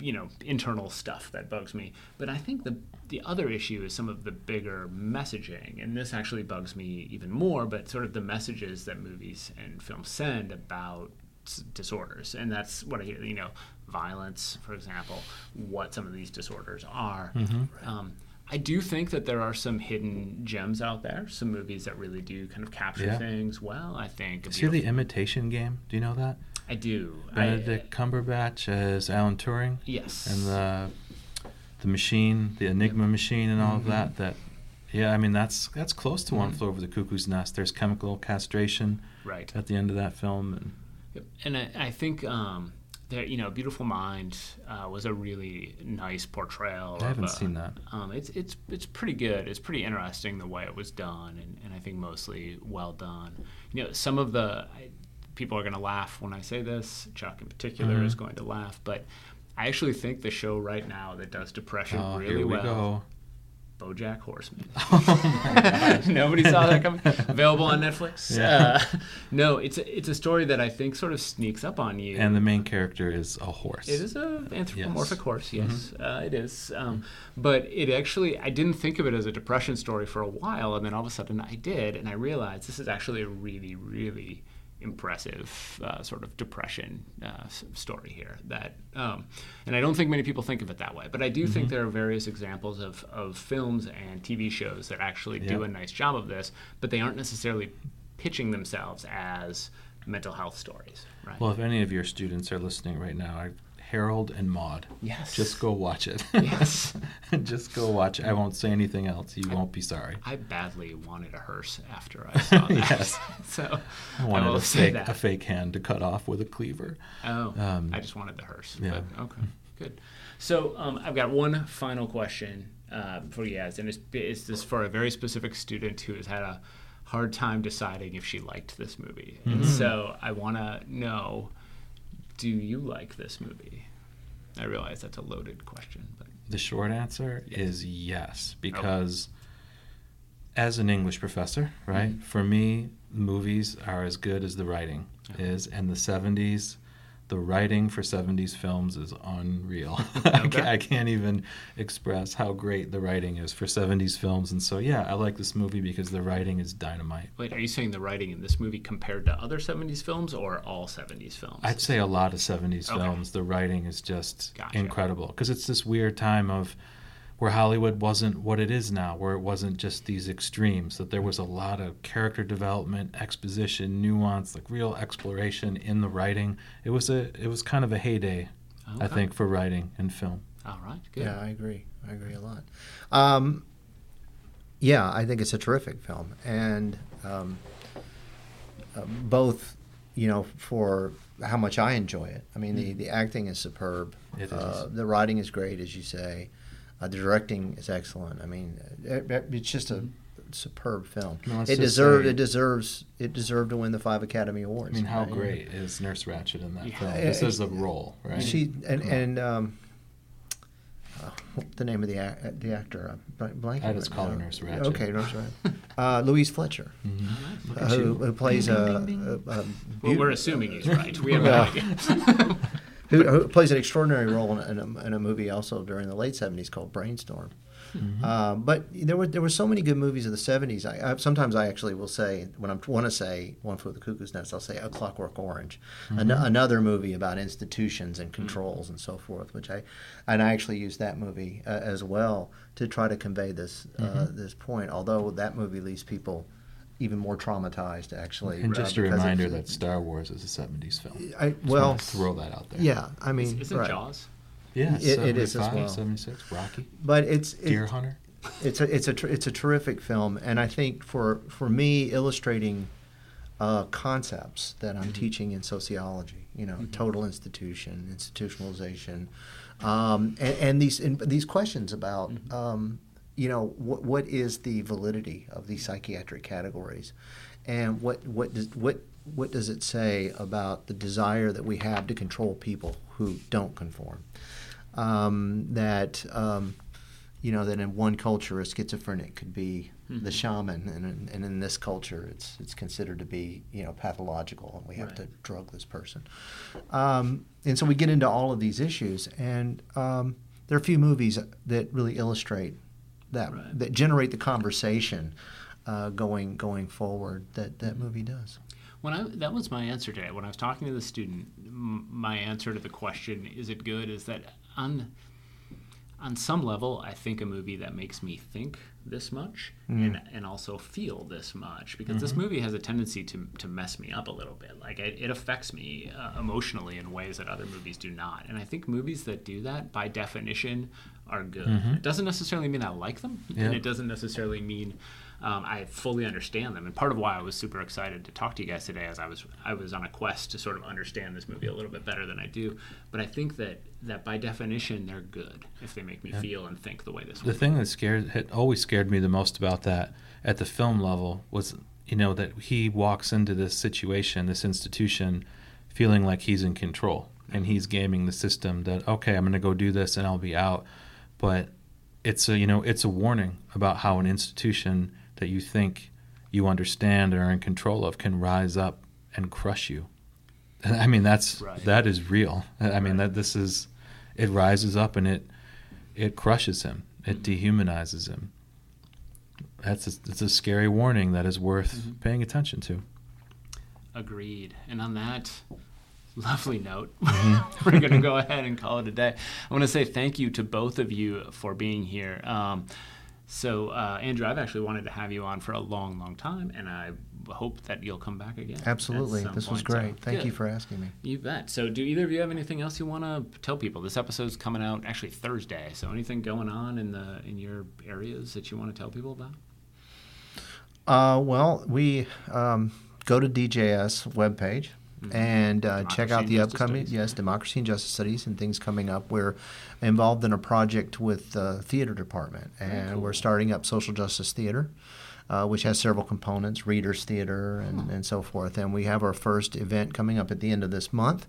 you know internal stuff that bugs me but i think the the other issue is some of the bigger messaging and this actually bugs me even more but sort of the messages that movies and films send about s- disorders and that's what i hear you know violence for example what some of these disorders are um, I do think that there are some hidden gems out there, some movies that really do kind of capture Yeah. things well. I think. See the Imitation Game? Do you know that? I do. I- Benedict Cumberbatch as Alan Turing yes. and the the machine, the Enigma machine, and all Mm-hmm. of that. That Yeah, I mean that's that's close to One Mm-hmm. Flew Over the Cuckoo's Nest. There's chemical castration Right. at the end of that film, and Yep. And I, I think um, that you know, Beautiful Mind uh, was a really nice portrayal. I haven't of, uh, seen that. Um, it's it's it's pretty good. It's pretty interesting the way it was done, and, and I think mostly well done. You know, some of the I, people are going to laugh when I say this. Chuck in particular Mm-hmm. is going to laugh, but I actually think the show right now that does depression Oh, really we well. go. BoJack Horseman. Oh Nobody saw that coming. Available on Netflix. Yeah. Uh, no, it's a, it's a story that I think sort of sneaks up on you. And the main character is a horse. It is a anthropomorphic Yes. horse, yes, uh, it is. Um, but it actually, I didn't think of it as a depression story for a while, and then all of a sudden I did, and I realized this is actually a really, really impressive uh, sort of depression uh, story here. That, um, and I don't think many people think of it that way, but I do think there are various examples of, of films and TV shows that actually do a nice job of this, but they aren't necessarily pitching themselves as mental health stories, right? Well, if any of your students are listening right now, I, Harold and Maude, yes. just go watch it. yes. just go watch it. I won't say anything else. You won't be sorry. I badly wanted a hearse after I saw that. Yes. so I wanted will a fake, a fake hand to cut off with a cleaver. Oh, Um, I just wanted the hearse. yeah. But, okay, good. So um, I've got one final question uh, for you guys, and it's, it's this for a very specific student who has had a hard time deciding if she liked this movie. Mm-hmm. And so I want to know, do you like this movie? I realize that's a loaded question, but The short answer is yes, because as an English professor, right, Mm-hmm. for me, movies are as good as the writing is. And the 70s, the writing for 70s films is unreal. I, Okay. can't, I can't even express how great the writing is for 70s films. And so, yeah, I like this movie because the writing is dynamite. wait, are you saying the writing in this movie compared to other 70s films or all 70s films? I'd say a lot of 70s Okay. films, the writing is just Gotcha. incredible because it's this weird time of where Hollywood wasn't what it is now, where it wasn't just these extremes, that there was a lot of character development, exposition, nuance, like real exploration in the writing. It was a it was kind of a heyday, I think, for writing and film. All right, good. Yeah, I agree. I agree a lot. Um, yeah, I think it's a terrific film, and um, uh, both, you know, for how much I enjoy it. I mean, the, the acting is superb. It Uh, is. the writing is great, as you say. Uh, the directing is excellent. I mean, it, it- it's just a superb film. No, it just deserved. say- It deserves. It deserved to win the five Academy Awards. I mean, how Uh, you know. great is Nurse Ratched in that Yeah. film? Uh, This uh, is a role, right? She and Come on. and um, uh, the name of the ac- the actor? Uh, blank- blanking I just right call her. Nurse Ratched. Okay, Nurse Ratched. Uh, Louise Fletcher, Mhm. Look uh, at who, you. who plays Ding, a, ding, ding, ding. a, a Well, we're assuming he's right. We have no idea. who, who plays an extraordinary role in a, in a movie also during the late seventies called Brainstorm. Mm-hmm. Uh, but there were there were so many good movies of the seventies. I, I sometimes I actually will say when I want to say One Flew the Cuckoo's Nest, I'll say A Clockwork Orange, Mm-hmm. another movie about institutions and controls and so forth. Which I and I actually use that movie uh, as well to try to convey this uh, Mm-hmm. this point. Although that movie leaves people even more traumatized, actually. And uh, just a reminder that Star Wars is a 70s film. I, well, wanna throw that out there. yeah. I mean, Isn't right. Jaws? Yeah, It- it is as 75, well. 76, Rocky, but it's it- Deer Hunter. it's a it's a ter- it's a terrific film, and I think for for me illustrating uh, concepts that I'm teaching in sociology, you know, total institution, institutionalization, um, and, and these and these questions about um, you know what what is the validity of these psychiatric categories, and what what does what what does it say about the desire that we have to control people who don't conform? Um, that um, you know that in one culture a schizophrenic could be the shaman, and in, and in this culture it's it's considered to be you know pathological, and we have Right. to drug this person. Um, and so we get into all of these issues, and um, there are a few movies that really illustrate that Right. that generate the conversation uh, going going forward that that movie does. When I that was my answer today. When I was talking to the student, m- my answer to the question "Is it good?" is that on on some level, I think a movie that makes me think this much and, and also feel this much because this movie has a tendency to, to mess me up a little bit. Like it, it affects me uh, emotionally in ways that other movies do not. And I think movies that do that, by definition, are good. It doesn't necessarily mean I like them, Yeah. and it doesn't necessarily mean um, I fully understand them. And part of why I was super excited to talk to you guys today is I was I was on a quest to sort of understand this movie a little bit better than I do. But I think that that by definition they're good if they make me feel and think the way this The thing that scared had always scared me the most about that at the film level was you know that he walks into this situation, this institution, feeling like he's in control and he's gaming the system. That okay, I'm going to go do this and I'll be out, but it's a you know it's a warning about how an institution that you think you understand or are in control of can rise up and crush you. I mean that's Right. that is real. I mean Right. that this is it rises up and it it crushes him. It Mm-hmm. dehumanizes him. That's a, it's a scary warning that is worth Mm-hmm. paying attention to. Agreed. And on that lovely note, Mm-hmm. we're going to go ahead and call it a day. I want to say thank you to both of you for being here. Um, so, uh, Andrew, I've actually wanted to have you on for a long, long time, and I hope that you'll come back again. Absolutely. This was point. So, great. Thank you for asking me. You bet. So, do either of you have anything else you want to tell people? This episode's coming out actually Thursday. So, anything going on in the in your areas that you want to tell people about? Uh, well, we um, go to DJS webpage and uh, check out the upcoming Studies. yes democracy and justice studies and things coming up. We're involved in a project with the theater department, and we're starting up social justice theater. Uh, which has several components, readers theater and, and so forth. And we have our first event coming up at the end of this month.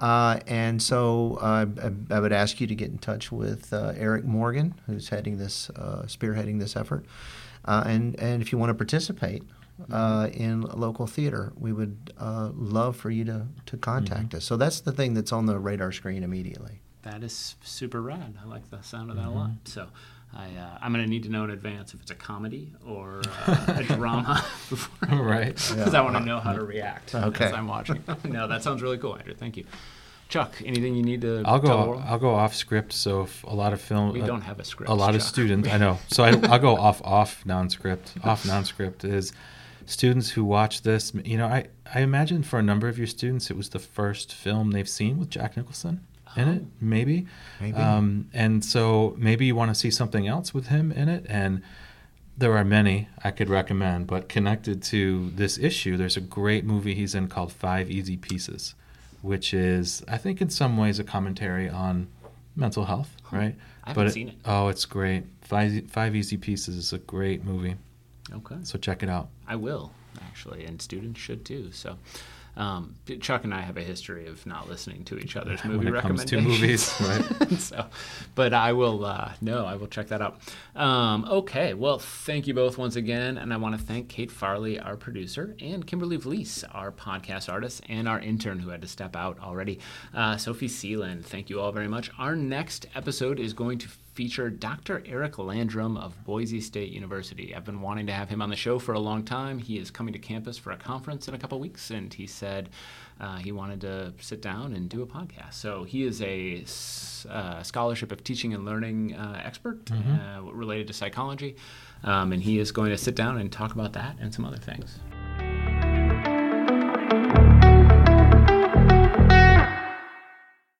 Uh, and so uh, I, I would ask you to get in touch with uh, Eric Morgan, who's heading this, uh, spearheading this effort. Uh, and, and if you want to participate uh, in local theater, we would uh, love for you to, to contact us. So that's the thing that's on the radar screen immediately. That is super rad. I like the sound of that a lot. So I, uh, I'm going to need to know in advance if it's a comedy or uh, a drama before, Right. Because I want to know how to react Okay. as I'm watching. no, that sounds really cool, Andrew. Thank you. Chuck, anything you need to I'll tell the go. I'll go off script. So if a lot of film, we uh, don't have a script. a lot of students. I know. So I, I'll go off off non-script. Off non-script is students who watch this. You know, I I imagine for a number of your students, it was the first film they've seen with Jack Nicholson in it. Oh. Maybe. Maybe. Um, and so maybe you want to see something else with him in it. And there are many I could recommend, but connected to this issue, there's a great movie he's in called Five Easy Pieces, which is, I think, in some ways, a commentary on mental health, right? I haven't but seen it. Oh, it's great. Five Five Easy Pieces is a great movie, Okay. so check it out. I will actually, and students should too. So, um, Chuck and I have a history of not listening to each other's movie when it comes to movies, right? so, but I will. Uh, no, I will check that out. Um, okay. Well, thank you both once again, and I want to thank Kate Farley, our producer, and Kimberly Vlies, our podcast artist, and our intern who had to step out already. Uh, Sophie Sealand, thank you all very much. Our next episode is going to feature Dr. Eric Landrum of Boise State University. I've been wanting to have him on the show for a long time. He is coming to campus for a conference in a couple weeks, and he said uh, he wanted to sit down and do a podcast. So he is a uh, scholarship of teaching and learning uh, expert uh, related to psychology, um, and he is going to sit down and talk about that and some other things.